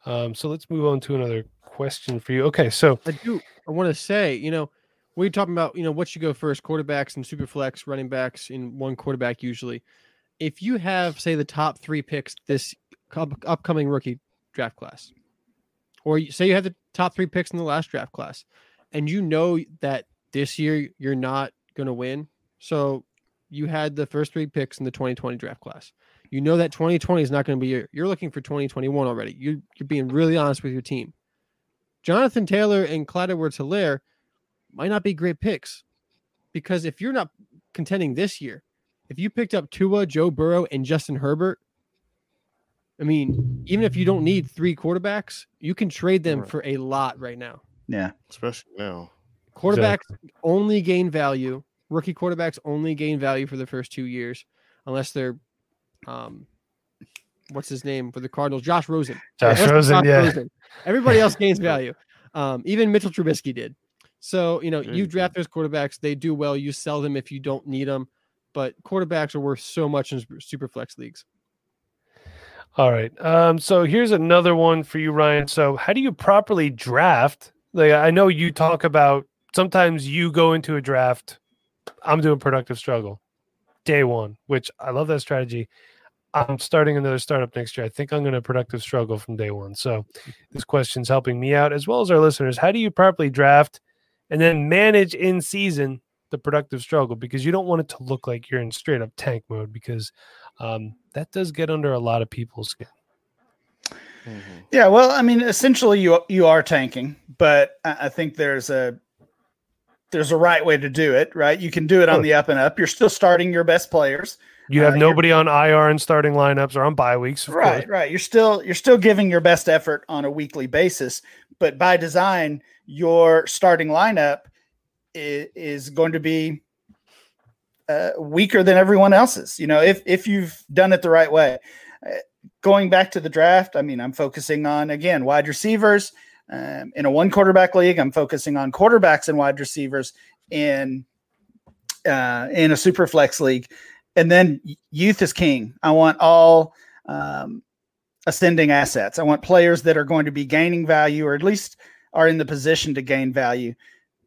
Um, so let's move on to another question for you. Okay, so I do. I want to say, you know, we're talking about, you know, what should go first, quarterbacks and super flex, running backs in one quarterback usually. If you have, say, the top three picks this up- upcoming rookie draft class, or you, say you have the top three picks in the last draft class, and you know that this year you're not going to win, so you had the first three picks in the 2020 draft class. You know that 2020 is not going to be your. You're looking for 2021 already. You, you're being really honest with your team. Jonathan Taylor and Clyde Edwards Helaire might not be great picks because if you're not contending this year, if you picked up Tua, Joe Burrow, and Justin Herbert, I mean, even if you don't need three quarterbacks, you can trade them Right. for a lot right now. Yeah. Especially now. Quarterbacks only gain value. Rookie quarterbacks only gain value for the first two years, unless they're um, what's his name for the Cardinals? Josh Rosen. Josh Let's put Rosen. Everybody else gains <laughs> value. Um, even Mitchell Trubisky did. So you know, you draft those quarterbacks. They do well. You sell them if you don't need them. But quarterbacks are worth so much in super flex leagues. All right. Um, so here's another one for you, Ryan. So how do you properly draft? Like I know you talk about sometimes you go into a draft. I'm doing productive struggle day one, which I love that strategy. I'm starting another startup next year. I think I'm going to productive struggle from day one. So this question's helping me out as well as our listeners. How do you properly draft and then manage in season the productive struggle? Because you don't want it to look like you're in straight up tank mode because um, that does get under a lot of people's skin. Mhm. Yeah, well, I mean, essentially, you you are tanking, but I I think there's a there's a right way to do it. Right, you can do it on the up and up. You're still starting your best players. You Uh, have you're- nobody on IR and starting lineups or on bye weeks. Right course. right you're still you're still giving your best effort on a weekly basis but by design your starting lineup is, is going to be uh, weaker than everyone else's you know if if you've done it the right way uh, going back to the draft i mean i'm focusing on again wide receivers um, in a one quarterback league i'm focusing on quarterbacks and wide receivers in uh, in a super flex league and then youth is king i want all um, ascending assets. I want players that are going to be gaining value, or at least are in the position to gain value.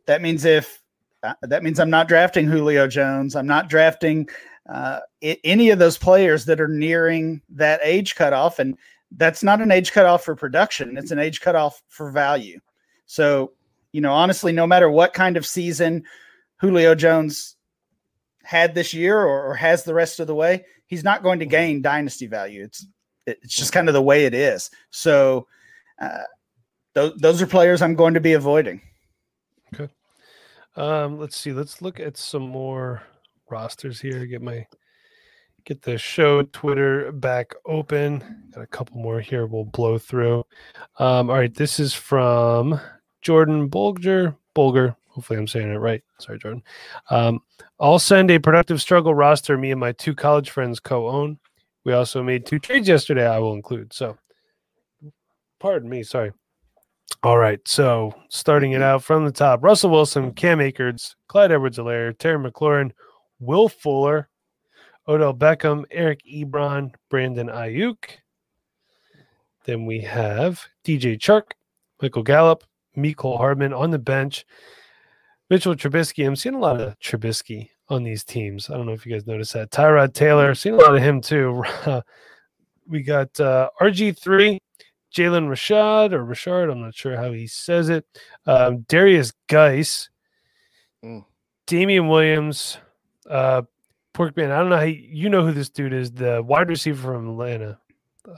That means if uh, that means I'm not drafting Julio Jones, I'm not drafting uh, any of those players that are nearing that age cutoff, and that's not an age cutoff for production; it's an age cutoff for value. So, you know, honestly, no matter what kind of season Julio Jones had this year or, or has the rest of the way, he's not going to gain dynasty value. It's it's just kind of the way it is. So uh, those those are players I'm going to be avoiding. Okay. Um, let's see. Let's look at some more rosters here. Get my get the show Twitter back open. Got a couple more here. We'll blow through. Um, all right. This is from Jordan Bulger. Bulger. Hopefully, I'm saying it right. Sorry, Jordan. Um, I'll send a productive struggle roster. Me and my two college friends co-own. We also made two trades yesterday. I will include. So, pardon me. Sorry. All right. So starting it out from the top Russell Wilson, Cam Akers, Clyde Edwards Helaire, Terry McLaurin, Will Fuller, Odell Beckham, Eric Ebron, Brandon Aiyuk. Then we have DJ Chark, Michael Gallup, Mecole Hardman on the bench, Mitchell Trubisky. I'm seeing a lot of Trubisky on these teams. I don't know if you guys noticed that. Tyrod Taylor, seeing a lot of him too. <laughs> we got uh, RG3, Jalen Rashad or Rashard, I'm not sure how he says it. Um, Derrius Guice, Mm. Damien Williams, uh, Porkman. I don't know how you, you know who this dude is. The wide receiver from Atlanta.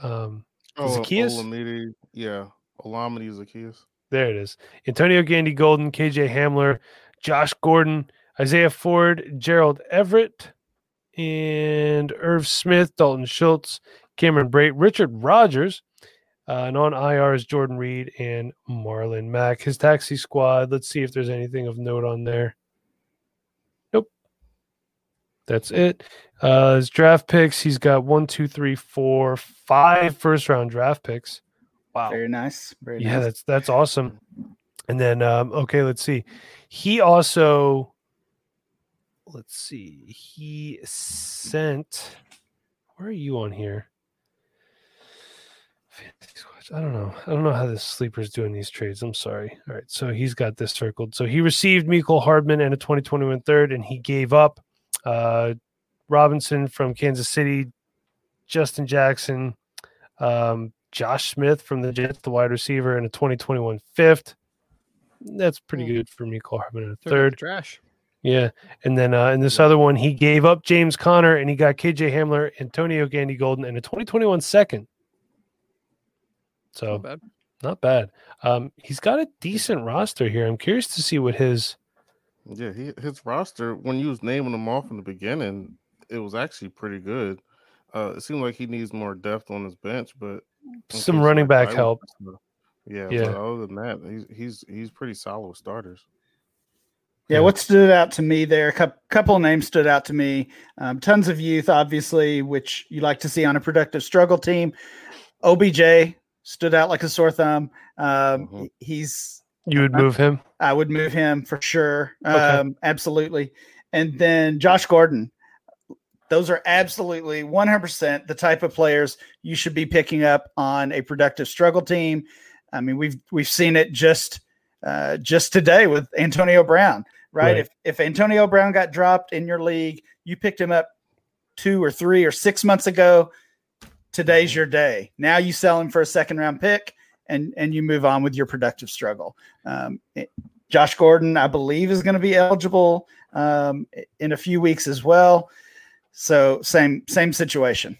Um, Oh, Zaccheaus? Olamide, yeah, Olamide Zaccheaus. there it is. Antonio Gandy Golden, KJ Hamler, Josh Gordon, Isaiah Ford, Gerald Everett, and Irv Smith, Dalton Schultz, Cameron Brate, Richard Rodgers. Uh, and on IR is Jordan Reed and Marlon Mack. His taxi squad. Let's see if there's anything of note on there. That's it. Uh, his draft picks. He's got one, two, three, four, five first round draft picks. Wow. Very nice. Very Yeah, nice. that's that's awesome. And then um, okay, let's see. He also let's see. He sent where are you on here? I don't know. I don't know how the sleeper's doing these trades. I'm sorry. All right. So he's got this circled. So he received Mecole Hardman and a 2021 third, and he gave up uh, Robinson from Kansas City, Justin Jackson, um, Josh Smith from the Jets, the wide receiver, and a 2021 fifth. That's pretty Hmm. good for Mecole Hardman and a third. trash. Yeah. And then uh, in this other one, he gave up James Conner and he got KJ Hamler, Antonio Gandy Golden, and a 2021 second. So Not bad. not bad. Um, he's got a decent roster here. I'm curious to see what his Yeah, he his roster when you was naming them off in the beginning, it was actually pretty good. Uh, it seemed like he needs more depth on his bench, but some running like, back I help. Yeah, Yeah. But other than that, he's he's he's pretty solid with starters. Yeah, Yeah. what stood out to me there? A couple of names stood out to me. Um, tons of youth, obviously, which you like to see on a productive struggle team. OBJ stood out like a sore thumb. Um, Mhm. He's You would move him. I would move him for sure. Okay. Um, absolutely. And then Josh Gordon. Those are absolutely 100% the type of players you should be picking up on a productive struggle team. I mean, we've we've seen it just uh, just today with Antonio Brown, right? Right. If if Antonio Brown got dropped in your league, you picked him up two or three or six months ago. Today's your day. Now you sell him for a second round pick, and and you move on with your productive struggle. Um, it- Josh Gordon, I believe, is going to be eligible um, in a few weeks as well. So same same situation.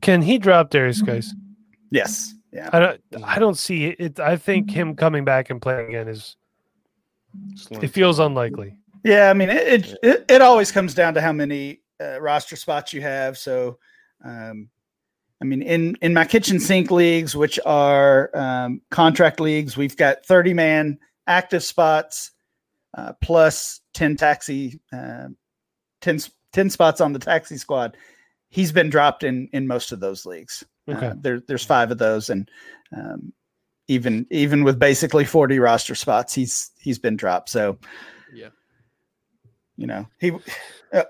Can he drop Derrius Guice? Yes. Yeah. I don't. I don't see it. I think him coming back and playing again is. It feels unlikely. Yeah. I mean, it it, it, it always comes down to how many uh, roster spots you have. So, um, I mean, in in my kitchen sink leagues, which are um, contract leagues, we've got thirty man active spots uh, plus ten taxi, uh, 10, 10 spots on the taxi squad. He's been dropped in in most of those leagues. Okay. Uh, there, there's five of those, and um, even even with basically 40 roster spots, he's he's been dropped. So Yeah. you know he uh,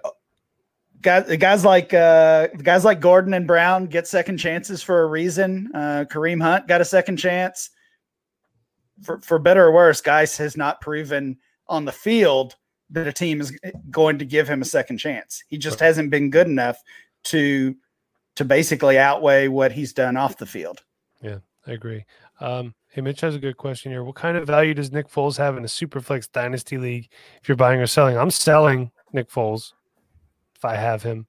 guys guys like uh guys like Gordon and Brown get second chances for a reason. Uh, Kareem Hunt got a second chance. For for better or worse, Guice has not proven on the field that a team is going to give him a second chance. He just hasn't been good enough to to basically outweigh what he's done off the field. Yeah, I agree. Um, hey, Mitch has a good question here. What kind of value does Nick Foles have in a Superflex Dynasty League if you're buying or selling? I'm selling Nick Foles if I have him.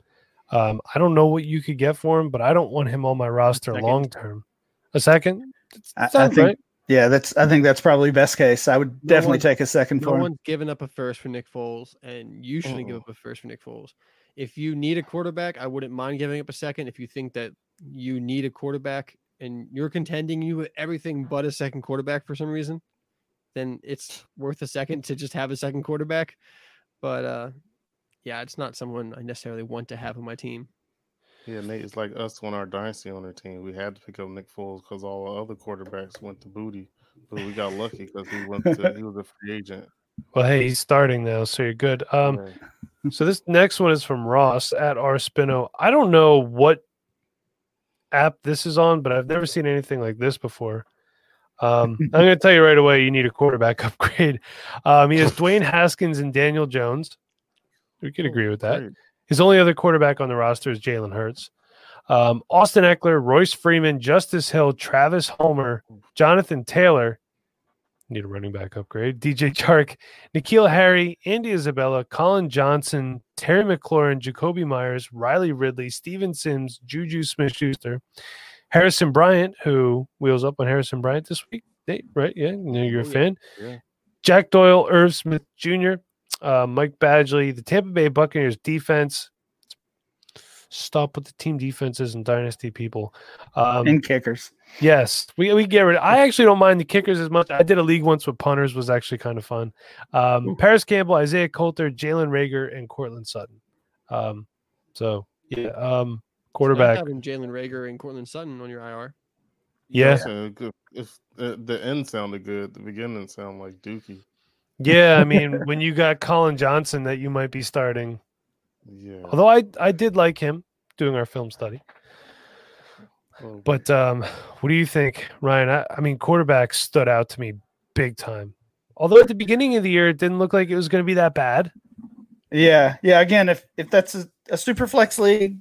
Um, I don't know what you could get for him, but I don't want him on my roster long term. A second? I, I think right. yeah, that's I think that's probably best case. I would definitely one- take a second No for him. one's given up a first for Nick Foles, and you shouldn't give Uh-uh. up a first for Nick Foles. If you need a quarterback, I wouldn't mind giving up a second. If you think that you need a quarterback and you're contending you with everything but a second quarterback for some reason, then it's worth a second to just have a second quarterback. But uh yeah, it's not someone I necessarily want to have on my team. Yeah, Nate, it's like us on our dynasty on our team. We had to pick up Nick Foles because all our other quarterbacks went to booty, but we got lucky because he went to he was a free agent. Well, hey, he's starting now, so you're good. Um, Yeah. So this next one is from Ross at R Spino. I don't know what app this is on, but I've never seen anything like this before. Um, <laughs> I'm going to tell you right away, you need a quarterback <laughs> upgrade. Um, he has Dwayne Haskins and Daniel Jones. We could agree with that. His only other quarterback on the roster is Jalen Hurts. Um, Austin Ekeler, Royce Freeman, Justice Hill, Travis Homer, Jonathan Taylor. Need a running back upgrade. DJ Chark, N'Keal Harry, Andy Isabella, Collin Johnson, Terry McLaurin, Jakobi Meyers, Riley Ridley, Steven Sims, Juju Smith Schuster, Harrison Bryant, who wheels up on Harrison Bryant this week. Right? Yeah, you're a Oh, fan. Yeah. Jack Doyle, Irv Smith Jr., uh, Mike Badgley, the Tampa Bay Buccaneers defense. Stop with the team defenses and dynasty people. Um, and kickers. yes, we, we get rid. Of, I actually don't mind the kickers as much. I did a league once with punters, was actually kind of fun. Um, Parris Campbell, Isaiah Coulter, Jalen Reagor, and Courtland Sutton. Um, so yeah, um, Not quarterback. having Jalen Reagor and Courtland Sutton on your IR. Yeah. So good. If uh, the end sounded good, the beginning sounded like Dookie. Yeah, I mean, <laughs> when you got Collin Johnson that you might be starting, Yeah. although I I did like him doing our film study. Well, But um, what do you think, Ryan? I, I mean, quarterbacks stood out to me big time. Although at the beginning of the year, it didn't look like it was going to be that bad. Yeah, yeah. Again, if if that's a, a super flex league,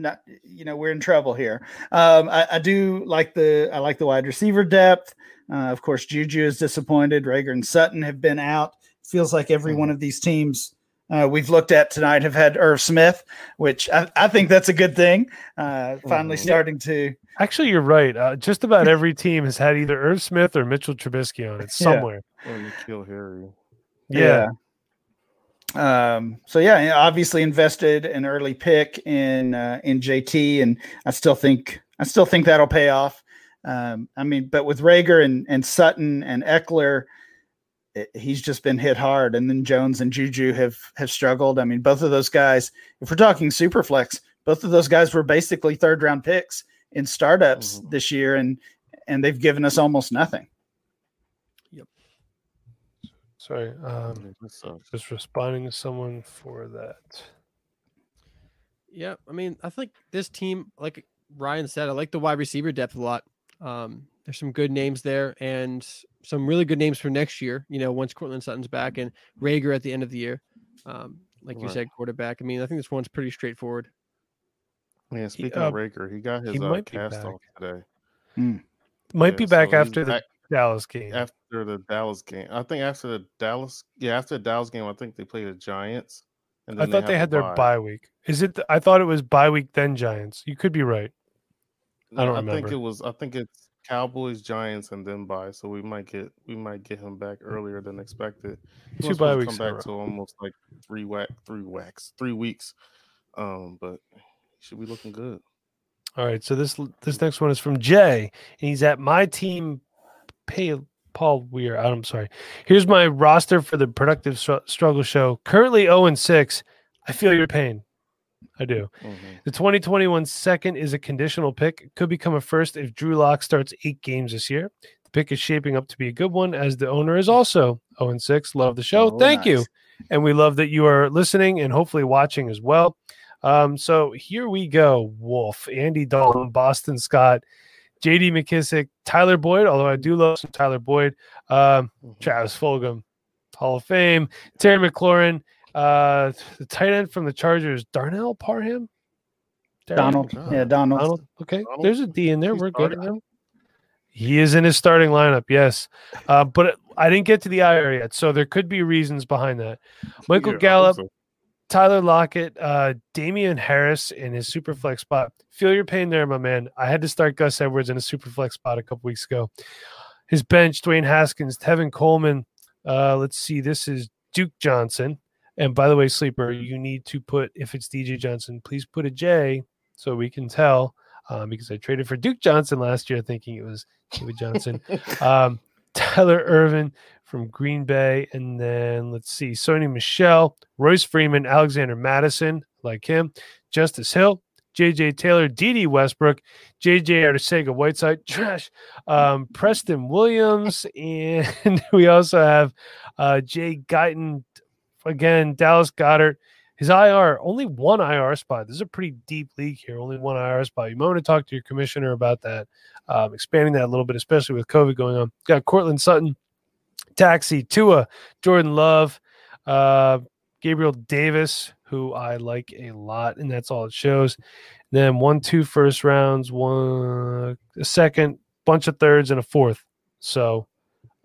not you know we're in trouble here. Um, I, I do like the I like the wide receiver depth. Uh, of course, Juju is disappointed. Reagor and Sutton have been out. Feels like every one of these teams uh, we've looked at tonight have had Irv Smith, which I, I think that's a good thing. Uh, finally Mhm. starting to Actually, you're right. Uh, just about <laughs> every team has had either Irv Smith or Mitchell Trubisky on it Yeah. somewhere. or N'Keal Harry. Yeah. Um, so yeah, obviously invested an early pick in uh, in JT, and I still think I still think that'll pay off. Um, I mean, but with Reagor and, and Sutton and Ekeler, it, he's just been hit hard. And then Jones and Juju have have struggled. I mean, both of those guys. If we're talking super flex, both of those guys were basically third round picks in startups Mhm. this year, and and they've given us almost nothing. Sorry, um, Yeah, that sucks. just responding to someone for that. Yeah, I mean, I think this team, like Ryan said, I like the wide receiver depth a lot. Um, there's some good names there and some really good names for next year. You know, once Courtland Sutton's back and Reagor at the end of the year. Um, like you Right. said, quarterback. I mean, I think this one's pretty straightforward. Yeah, speaking uh, of Reagor, he got his he uh, might be cast back. off today. Might Yeah, be back so after the back Dallas game. after the Dallas game. I think after the Dallas, yeah, after the Dallas game, I think they played the Giants. And I thought they have had their bye. bye week. Is it? th- I thought it was bye week then Giants. You could be right. I don't I think remember. it was. I think it's Cowboys, Giants, and then bye. So we might get we might get him back earlier than expected. He Two bye weeks come back to almost like three whack, three whacks, three weeks. Um, but he should be looking good. All right, so this this next one is from Jay, and he's at my team. Pay Paul Weir. I'm sorry. Here's my roster for the Productive Stru- Struggle Show. Currently 0 and 6. I feel your pain. I do. Mhm. The 2021 second is a conditional pick. Could become a first if Drew Lock starts eight games this year. The pick is shaping up to be a good one, as the owner is also 0 and 6. Love the show. Oh, Thank you. And we love that you are listening and hopefully watching as well. Um, so here we go. Wolf, Andy Dalton, Boston Scott, JD McKissic, Tyler Boyd, although I do love some Tyler Boyd, um, Mhm. Travis Fulgham, Hall of Fame, Terry McLaurin, uh, the tight end from the Chargers, Darnell Parham. Darnell? Donald, God. yeah, Donald. Donald. Okay, Donald? there's a D in there. He's We're good. starting him? He is in his starting lineup, yes. Uh, but I didn't get to the IR yet, so there could be reasons behind that. Michael Yeah, Gallup, so. Tyler Lockett, uh, Damien Harris in his super flex spot. Feel your pain there, my man. I had to start Gus Edwards in a super flex spot a couple weeks ago. His bench, Dwayne Haskins, Tevin Coleman. Uh, let's see, this is Duke Johnson. And by the way, sleeper, you need to put if it's DJ Johnson, please put a J so we can tell. Um, because I traded for Duke Johnson last year, thinking it was David Johnson. <laughs> um, Tyler Ervin from Green Bay, and then let's see, Sony Michel, Royce Freeman, Alexander Mattison, like him, Justice Hill, JJ Taylor, Dede Westbrook, JJ Arcega Whiteside, <laughs> trash, um, Preston Williams, and <laughs> we also have uh, Jay Guyton, again, Dallas Goedert. His IR, only one IR spot. This is a pretty deep league here, only one IR spot. You might want to talk to your commissioner about that, um, expanding that a little bit, especially with COVID going on. Got Courtland Sutton, Taxi, Tua, Jordan Love, uh, Gabriel Davis, who I like a lot, and that's all it shows. Then one, two first rounds, one a second, bunch of thirds, and a fourth. So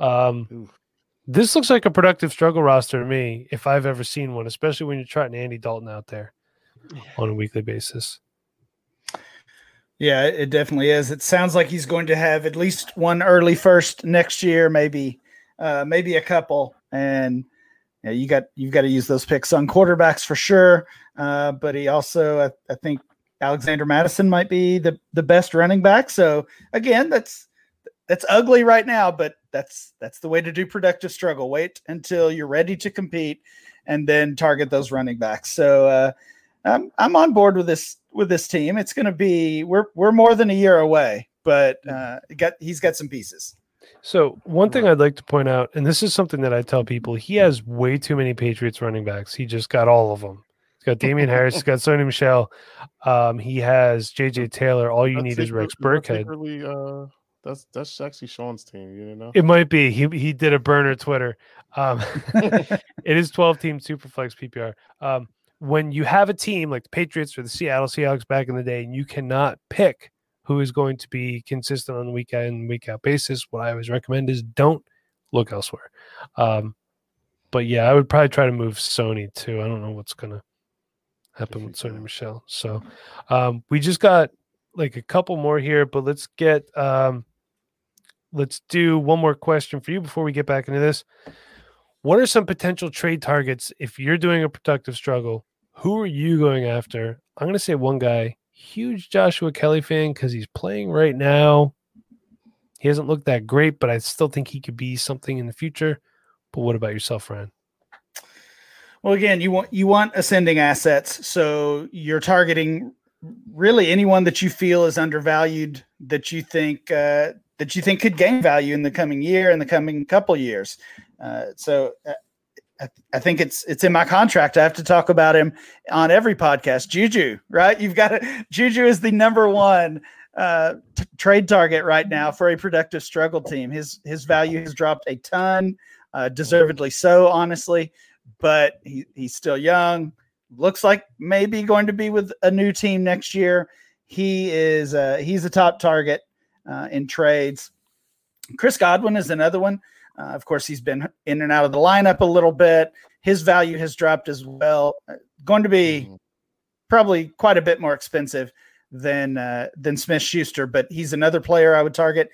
um, Oof. This looks like a productive struggle roster to me, if I've ever seen one, especially when you're trotting Andy Dalton out there on a weekly basis. Yeah, it it definitely is. It sounds like he's going to have at least one early first next year, maybe, uh, maybe a couple. And yeah, you got you've got to use those picks on quarterbacks for sure. Uh, but he also, I, I think, Alexander Mattison might be the the best running back. So again, that's that's ugly right now, but that's that's the way to do productive struggle. Wait until you're ready to compete, and then target those running backs. So. Uh, I'm I'm on board with this with this team. It's going to be we're we're more than a year away, but uh, got he's got some pieces. So one thing I'd like to point out, and this is something that I tell people, he has way too many Patriots running backs. He just got all of them. He's got Damien Harris, he's got Sony Michel, um, he has JJ Taylor. All you That's need is Rex that's Burkhead. secretly, uh, that's that's actually Sean's team. You know. It might be. He he did a burner Twitter. Um, <laughs> <laughs> it is 12 team superflex PPR. Um, when you have a team like the Patriots or the Seattle Seahawks back in the day, and you cannot pick who is going to be consistent on a week in week out basis, what I always recommend is don't look elsewhere. Um, but yeah, I would probably try to move Sony too. I don't know what's gonna happen with Sony. Michel. So um, we just got like a couple more here, but let's get um, let's do one more question for you before we get back into this. What are some potential trade targets if you're doing a productive struggle? Who are you going after? I'm going to say one guy, huge Joshua Kelly fan because he's playing right now. He hasn't looked that great, but I still think he could be something in the future. But what about yourself, Ryan? Well, again, you want you want ascending assets, so you're targeting really anyone that you feel is undervalued that you think uh, that you think could gain value in the coming year in the coming couple years. Uh, so uh, I, I, think it's it's in my contract. I have to talk about him on every podcast. Juju, right? You've got it. Juju is the number one uh, t- trade target right now for a productive struggle team. His his value has dropped a ton, uh, deservedly so, honestly. But he, he's still young. Looks like maybe going to be with a new team next year. He is uh, he's a top target uh, in trades. Chris Godwin is another one. Uh, of course, he's been in and out of the lineup a little bit. His value has dropped as well. Uh, going to be mm-hmm. probably quite a bit more expensive than uh, than Smith Schuster, but he's another player I would target.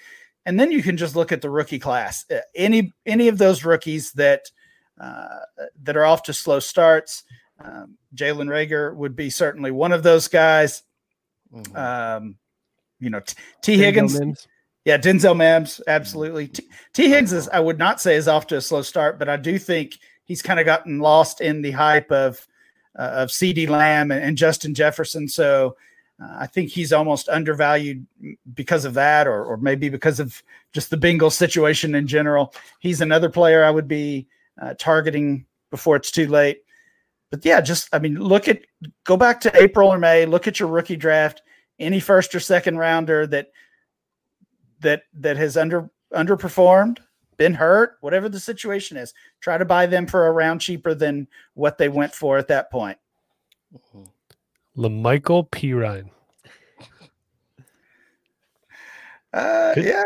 And then you can just look at the rookie class. Uh, any any of those rookies that uh, that are off to slow starts. Um, Jalen Reagor would be certainly one of those guys. Mm-hmm. Um, you know, T, T. Higgins. Yeah, Denzel Mims, absolutely. T, T. Higgins is, I would not say is off to a slow start, but I do think he's kind of gotten lost in the hype of uh, of CeeDee Lamb and, and Justin Jefferson. So uh, I think he's almost undervalued because of that, or, or maybe because of just the Bengals situation in general. He's another player I would be uh, targeting before it's too late. But yeah, just I mean, look at go back to April or May. Look at your rookie draft. Any first or second rounder that that that has under underperformed, been hurt, whatever the situation is, try to buy them for a round cheaper than what they went for at that point. Mm-hmm. La'Mical Uh, Could, yeah,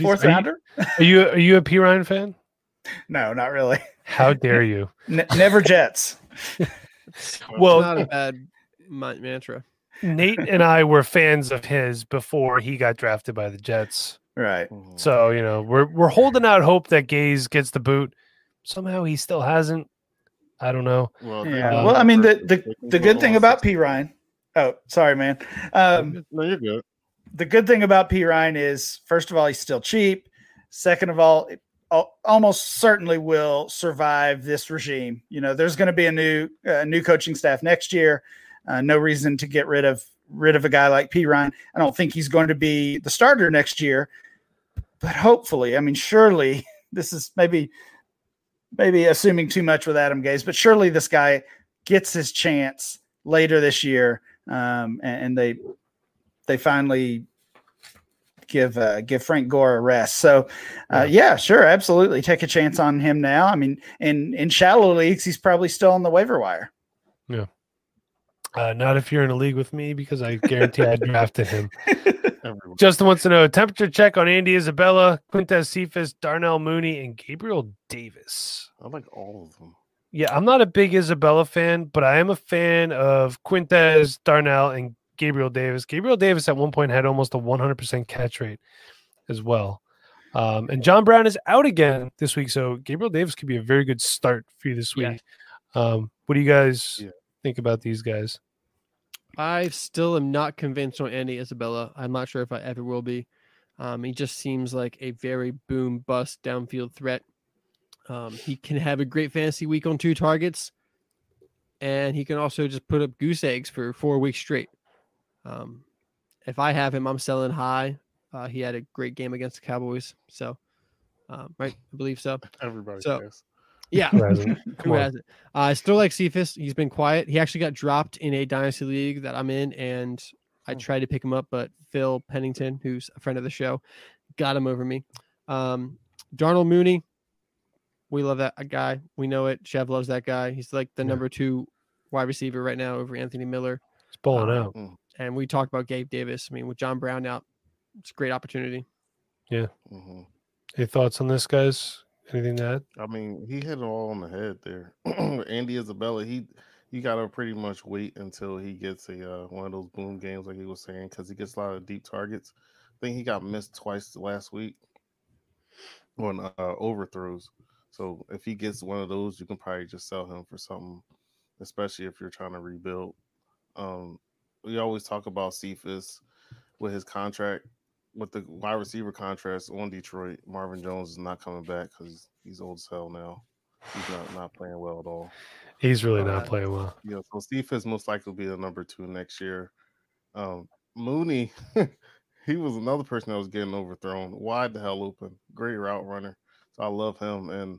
fourth rounder. are you are you a Perine fan? <laughs> No, not really. How dare you? <laughs> N- never Jets. <laughs> well, not a bad mantra. Nate and I were fans of his before he got drafted by the Jets. Right. So you know we're we're holding out hope that Gase gets the boot. Somehow he still hasn't. I don't know. Well, yeah. well, I mean the the, the good thing about Perine. Oh, sorry, man. Um, no, you're good. The good thing about Perine is, first of all, he's still cheap. Second of all, almost certainly will survive this regime. You know, there's going to be a new uh, new coaching staff next year. Uh, no reason to get rid of rid of a guy like Perine. I don't think he's going to be the starter next year, but hopefully, I mean, surely <laughs> this is maybe maybe assuming too much with Adam Gase, but surely this guy gets his chance later this year, um, and, and, they they finally give uh, give Frank Gore a rest. So, uh, yeah. yeah, sure, absolutely, take a chance on him now. I mean, in in shallow leagues, he's probably still on the waiver wire. Yeah. Uh, not if you're in a league with me because I guarantee I drafted him. <laughs> Justin wants to know a temperature check on Andy Isabella, Quintez Cephus, Darnell Mooney, and Gabriel Davis. I like all of them. Yeah, I'm not a big Isabella fan, but I am a fan of Quintez, Darnell, and Gabriel Davis. Gabriel Davis at one point had almost a 100% catch rate as well. Um, and John Brown is out again this week, so Gabriel Davis could be a very good start for you this week. Yeah. Um, what do you guys yeah. Think about these guys? I still am not convinced on Andy Isabella. I'm not sure if I ever will be. Um, he just seems like a very boom bust downfield threat. Um, he can have a great fantasy week on two targets, and he can also just put up goose eggs for four weeks straight. Um, if I have him, I'm selling high. Uh, he had a great game against the Cowboys, so um, right, I believe so. Everybody so, yeah. Who hasn't? <laughs> Who hasn't? Uh, I still like Cephus. He's been quiet. He actually got dropped in a dynasty league that I'm in, and I hmm. tried to pick him up, but Phil Pennington, who's a friend of the show, got him over me. Um, Darnell Mooney, we love that guy. We know it. Chev loves that guy. He's like the yeah. number two wide receiver right now over Anthony Miller. He's pulling um, out. Hmm. And we talked about Gabe Davis. I mean, with John Brown out, it's a great opportunity. Yeah. Mm-hmm. Any thoughts on this, guys? Anything to add? I mean, he hit it all on the head there. <clears throat> Andy Isabella, he you gotta pretty much wait until he gets a uh, one of those boom games, like he was saying, because he gets a lot of deep targets. I think he got missed twice last week on uh, overthrows. So if he gets one of those, you can probably just sell him for something, especially if you're trying to rebuild. Um, we always talk about Cephus with his contract. With the wide receiver contrast on Detroit, Marvin Jones is not coming back because he's old as hell now. He's not not playing well at all. He's really not Uh, playing well. Yeah, so Cephus most likely be the number two next year. Um, Mooney, <laughs> he was another person that was getting overthrown, wide the hell open, great route runner. So I love him, and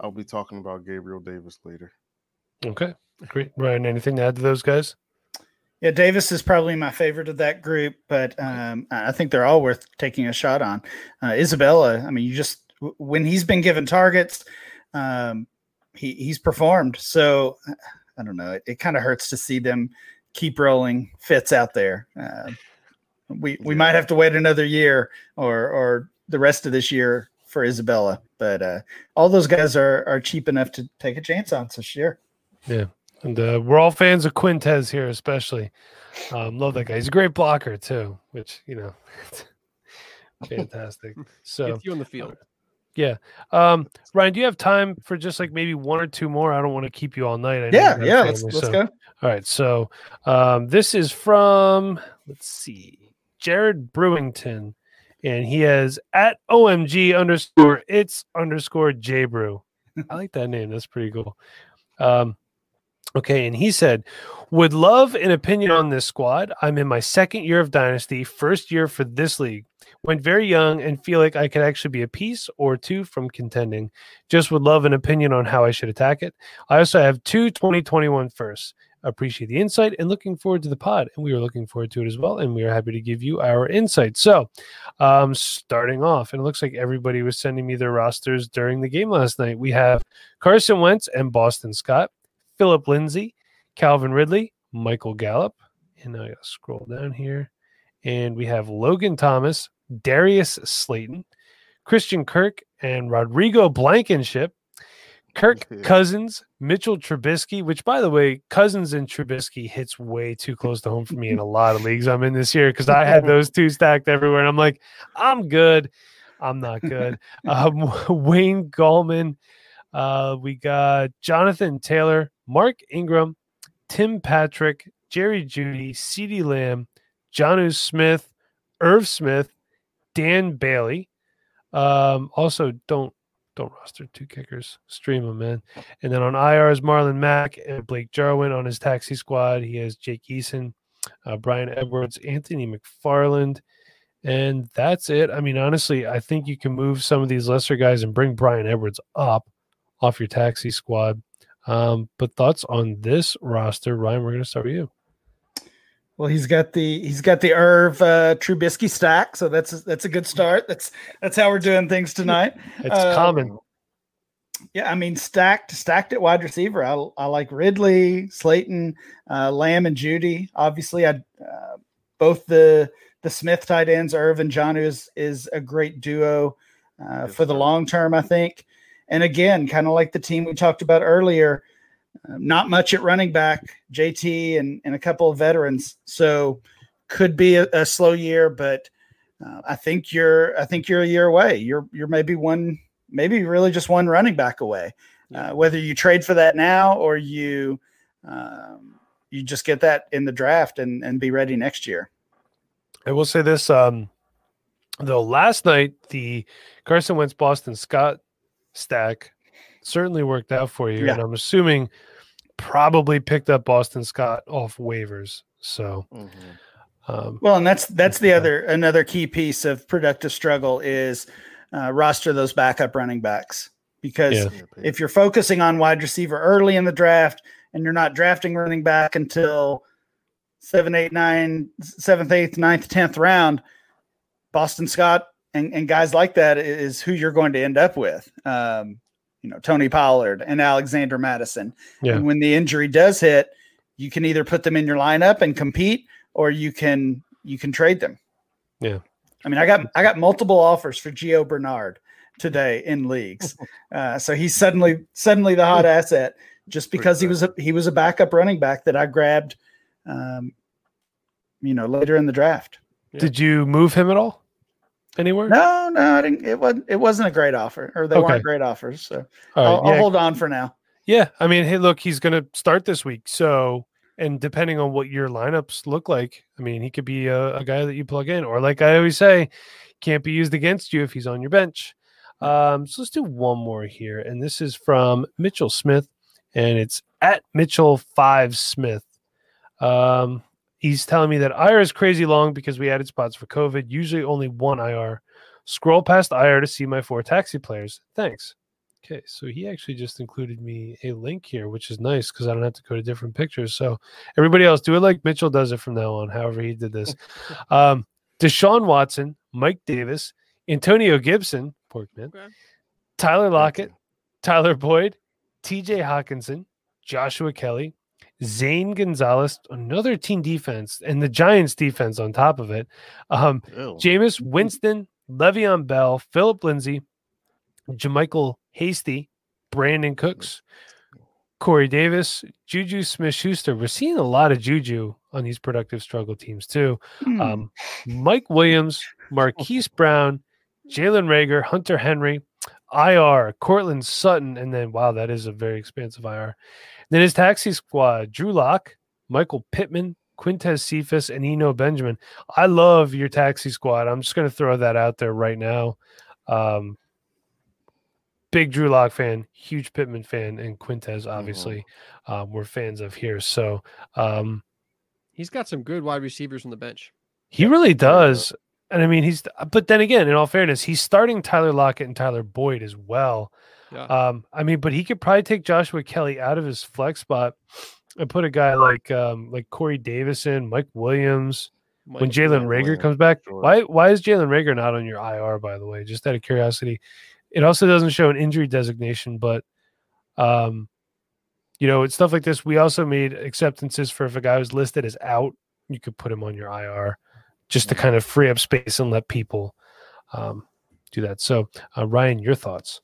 I'll be talking about Gabriel Davis later. Okay, great. Ryan, anything to add to those guys? Yeah, Davis is probably my favorite of that group, but um, I think they're all worth taking a shot on. Uh, Isabella, I mean, you just when he's been given targets, um, he he's performed. So uh, I don't know. It, it kind of hurts to see them keep rolling Fitz out there. Uh, we we Yeah. might have to wait another year or or the rest of this year for Isabella, but uh, all those guys are are cheap enough to take a chance on. So sure. And uh, we're all fans of Quintez here, especially. Um, love that guy. He's a great blocker too, which you know, <laughs> fantastic. So, Gets you on the field. Yeah, um, Ryan, do you have time for just like maybe one or two more? I don't want to keep you all night. I know Yeah, you've got a yeah. Let's family, let's so- go. All right, so um, this is from let's see, Jared Brewington, and he has at OMG underscore it's underscore J Brew. I like that name. That's pretty cool. Um, okay, and he said, "Would love an opinion on this squad. I'm in my second year of Dynasty, first year for this league. Went very young and feel like I could actually be a piece or two from contending. Just would love an opinion on how I should attack it. I also have two 2021 firsts appreciate the insight and looking forward to the pod. And we are looking forward to it as well. And we are happy to give you our insight. So, um, starting off, and it looks like everybody was sending me their rosters during the game last night. We have Carson Wentz and Boston Scott, Philip Lindsay, Calvin Ridley, Michael Gallup. And I gotta scroll down here. And we have Logan Thomas, Darius Slayton, Christian Kirk, and Rodrigo Blankenship. Kirk Cousins, Mitchell Trubisky, which by the way, Cousins and Trubisky hits way too close to home for me in a lot of leagues I'm in this year because I had those two stacked everywhere. And I'm like, I'm good. I'm not good. <laughs> um, <laughs> Wayne Gallman. Uh, we got Jonathan Taylor, Mark Ingram, Tim Patrick, Jerry Jeudy, CeeDee Lamb, Jonnu Smith, Irv Smith, Dan Bailey. Um, also, don't don't roster two kickers. Stream them, man. And then on IR is Marlon Mack and Blake Jarwin on his taxi squad. He has Jake Eason, uh, Bryan Edwards, Anthony McFarland, and that's it. I mean, honestly, I think you can move some of these lesser guys and bring Bryan Edwards up off your taxi squad. Um, but thoughts on this roster, Ryan? We're going to start with you. Well, he's got the he's got the Irv uh, Trubisky stack, so that's that's a good start. That's that's how we're doing things tonight. <laughs> It's Uh, common. Yeah, I mean stacked stacked at wide receiver. I, I like Ridley, Slayton, uh, Lamb, and Jeudy. Obviously, I uh, both the the Smith tight ends, Irv and John is is a great duo uh, for the long term. I think. And again, kind of like the team we talked about earlier, uh, not much at running back, JT and and a couple of veterans. So could be a, a slow year, but uh, I think you're I think you're a year away. You're you're maybe one maybe really just one running back away. Uh, whether you trade for that now or you um, you just get that in the draft and and be ready next year. I will say this, um, though. Last night, the Carson Wentz Boston Scott stack certainly worked out for you, Yeah. and I'm assuming probably picked up Boston Scott off waivers. So, Mhm. um, Well, and that's that's the Yeah. other another key piece of productive struggle is uh, roster those backup running backs because Yeah. Yeah, if you're focusing on wide receiver early in the draft and you're not drafting running back until seven, eight, nine, seventh, eighth, ninth, tenth round, Boston Scott and, and guys like that is who you're going to end up with. Um, you know, Tony Pollard and Alexander Mattison. Yeah. And when the injury does hit, you can either put them in your lineup and compete, or you can you can trade them. Yeah. I mean, I got I got multiple offers for Gio Bernard today in leagues. <laughs> Uh, so he's suddenly suddenly the hot asset just because he was a, he was a backup running back that I grabbed, um, you know, later in the draft. did you move him at all anywhere? No, no, I didn't. It wasn't. It wasn't a great offer, or they Okay. weren't great offers. So right, I'll, I'll hold on for now. yeah. I mean, hey, look, he's going to start this week, so And depending on what your lineups look like, I mean, he could be a, a guy that you plug in, or like I always say, can't be used against you if he's on your bench. Um, so let's do one more here, and this is from Mitchell Smith, and it's at Mitchell Five Smith. Um, he's telling me that IR is crazy long because we added spots for COVID. Usually only one IR. Scroll past IR to see my four taxi players. Thanks. Okay, so he actually just included me a link here, which is nice because I don't have to go to different pictures. So everybody else, do it like Mitchell does it from now on. However, he did this. <laughs> um, Deshaun Watson, Mike Davis, Antonio Gibson, Porkman, Okay. Tyler Lockett, Tyler Boyd, TJ Hockenson, Joshua Kelly, Zane Gonzalez, another team defense, and the Giants defense on top of it. Um, Ew. Jameis Winston, Le'Veon Bell, Philip Lindsay, JaMycal Hasty, Brandin Cooks, Corey Davis, Juju Smith Schuster. We're seeing a lot of Juju on these productive struggle teams too. Hmm. Um, Mike Williams, Marquise <laughs> Brown, Jalen Reagor, Hunter Henry, IR, Courtland Sutton, and then wow, that is a very expansive IR. Then his taxi squad: Drew Lock, Michael Pittman, Quintez Cephus, and Eno Benjamin. I love your taxi squad. I'm just going to throw that out there right now. Um, big Drew Lock fan, huge Pittman fan, and Quintez obviously um, we're fans of here. So um, He's got some good wide receivers on the bench. he really does. And I mean, he's, but then again, in all fairness, he's starting Tyler Lockett and Tyler Boyd as well. Yeah. Um, I mean, but he could probably take Joshua Kelly out of his flex spot and put a guy like, um, like Corey Davison, Mike Williams, when Mike- Jalen Jalen Reagor Williams, comes back. sure. Why, why is Jalen Reagor not on your IR, by the way? Just out of curiosity. It also doesn't show an injury designation, but, um, you know, it's stuff like this. We also made acceptances for if a guy was listed as out, you could put him on your IR just to kind of free up space and let people um, do that. So, uh, Ryan, your thoughts?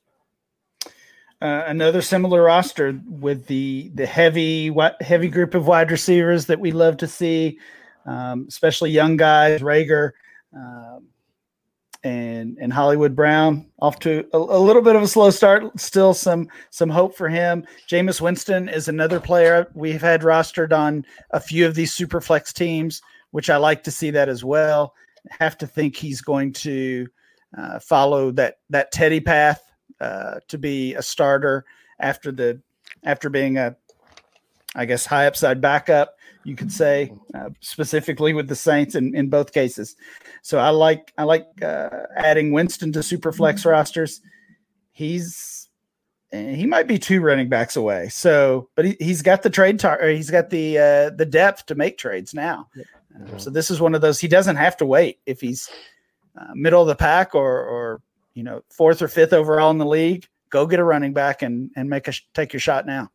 Uh, another similar roster with the the heavy heavy group of wide receivers that we love to see, um, especially young guys, Reagor, um, and and Hollywood Brown off to a, a little bit of a slow start. Still some some hope for him. Jameis Winston is another player we've had rostered on a few of these super flex teams, which I like to see that as well. Have to think he's going to uh, follow that that Teddy path uh, to be a starter after the after being a I guess high upside backup you could say uh, specifically with the Saints in, in both cases. So I like I like uh, adding Winston to Superflex rosters. He's eh, he might be two running backs away. So, but he, he's got the trade tar- he's got the uh, the depth to make trades now. Uh, so this is one of those he doesn't have to wait if he's uh, middle of the pack or or you know fourth or fifth overall in the league. Go get a running back and and make a take your shot now.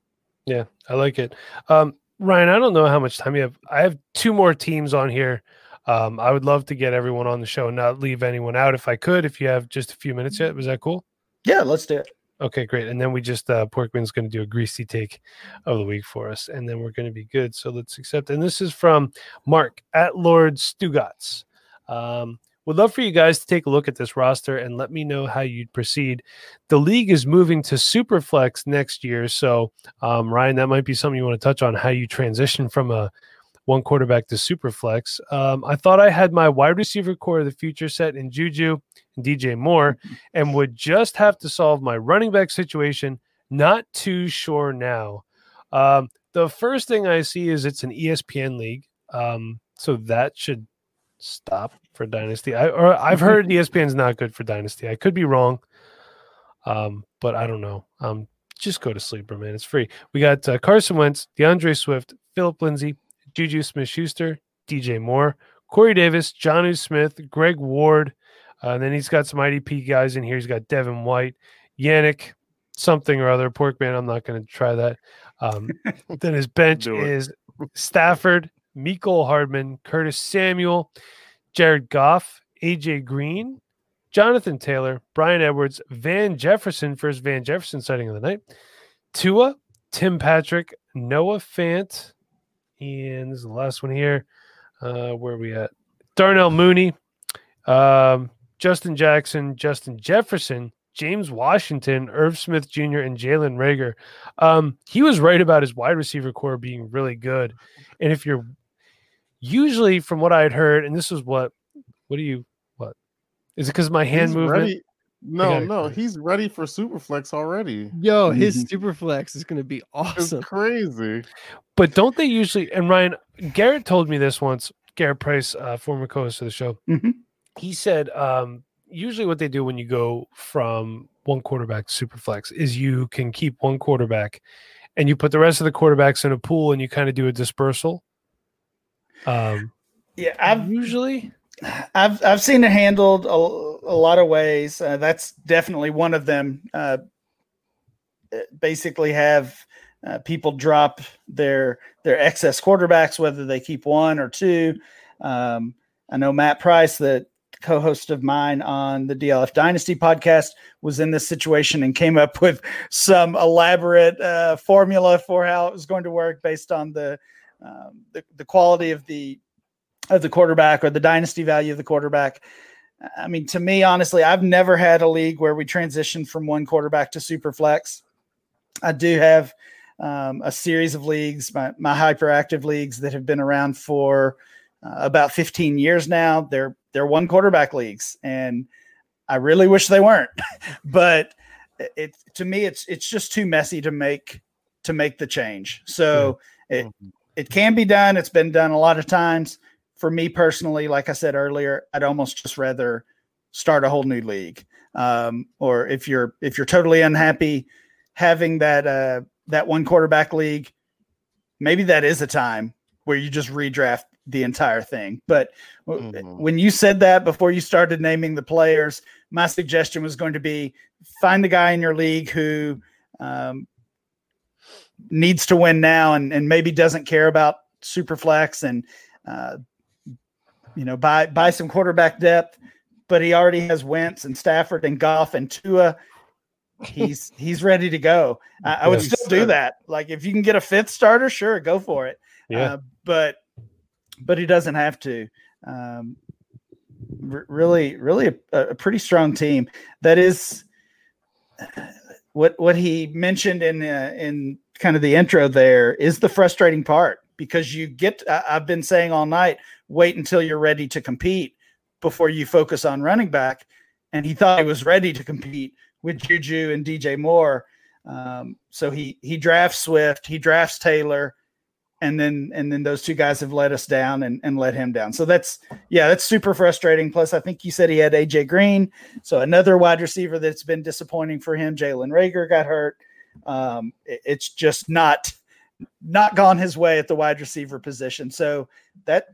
Yeah, I like it. Um, Ryan, I don't know how much time you have. I have two more teams on here. Um, I would love to get everyone on the show, and not leave anyone out if I could. If you have just a few minutes yet, was that cool? Yeah, let's do it. Okay, great. And then we just uh Porkman's going to do a greasy take of the week for us, and then we're going to be good. So let's accept. And this is from Mark at Lord Stugatz. Um, would love for you guys to take a look at this roster and let me know how you'd proceed. The league is moving to Superflex next year, so um, Ryan, that might be something you want to touch on how you transition from a one quarterback to Superflex. Um, I thought I had my wide receiver core of the future set in Juju and DJ Moore <laughs> and would just have to solve my running back situation. Not too sure now. Um, the first thing I see is it's an ESPN league, um, so that should stop for Dynasty. I or I've heard <laughs> ESPN's not good for Dynasty. I could be wrong, um, but I don't know. Um, just go to sleeper, man. It's free. We got uh, Carson Wentz, D'Andre Swift, Philip Lindsay, Juju Smith-Schuster, DJ Moore, Corey Davis, Jonnu Smith, Greg Ward. Uh, and then he's got some IDP guys in here. He's got Devin White, Yannick, something or other. Porkman, I'm not going to try that. Um, <laughs> then his bench is Stafford, Mecole Hardman, Curtis Samuel, Jared Goff, AJ Green, Jonathan Taylor, Bryan Edwards, Van Jefferson, first Van Jefferson sighting of the night, Tua, Tim Patrick, Noah Fant, and this is the last one here. Uh, where are we at? Darnell Mooney, um, Justin Jackson, Justin Jefferson, James Washington, Irv Smith Jr., and Jalen Reagor. Um, he was right about his wide receiver core being really good. And if you're usually, from what I had heard, and this is what, what do you, what is it because my hand He's movement? ready. No, gotta- no, he's ready for Superflex already. Yo, <laughs> his Mhm. super flex is gonna be It's awesome. crazy. But don't they usually? And Ryan Garrett told me this once. Garrett Price, uh, former co-host of the show, Mhm. he said um, usually what they do when you go from one quarterback to super flex is you can keep one quarterback, and you put the rest of the quarterbacks in a pool, and you kind of do a dispersal. Um, Yeah, I've usually, I've I've seen it handled a, a lot of ways. Uh, that's definitely one of them. Uh, basically, have uh, people drop their their excess quarterbacks, whether they keep one or two. Um, I know Matt Price, the co-host of mine on the DLF Dynasty podcast, was in this situation and came up with some elaborate uh, formula for how it was going to work based on the um, the, the quality of the of the quarterback or the dynasty value of the quarterback. I mean, to me, honestly, I've never had a league where we transitioned from one quarterback to super flex. I do have um, a series of leagues, my, my hyperactive leagues that have been around for uh, about 15 years now. They're they're one quarterback leagues, and I really wish they weren't. <laughs> but it to me, it's it's just too messy to make to make the change. So it it can be done. It's been done a lot of times for me personally, like I said earlier, I'd almost just rather start a whole new league. Um, or if you're if you're totally unhappy having that uh, that one quarterback league, maybe that is a time where you just redraft the entire thing. But w- Mhm. when you said that before you started naming the players, my suggestion was going to be find the guy in your league who um, needs to win now and, and maybe doesn't care about super flex and uh, you know buy buy some quarterback depth but he already has Wentz and Stafford and Goff and Tua. He's <laughs> he's ready to go. I, I would Yes. still do that. Like if you can get a fifth starter sure go for it. Yeah. uh, but but he doesn't have to. Um, r- really really a, a pretty strong team. That is <sighs> what what he mentioned in uh, in kind of the intro there is the frustrating part because you get I've been saying all night wait until you're ready to compete before you focus on running back. And he thought he was ready to compete with Juju and DJ Moore. Um, so he he drafts Swift he drafts Taylor and then and then those two guys have let us down and, and let him down. So that's yeah that's super frustrating. Plus i think you said he had aj green. So another wide receiver that's been disappointing for him jalen reagor got hurt um, it- it's just not not gone his way at the wide receiver position. So that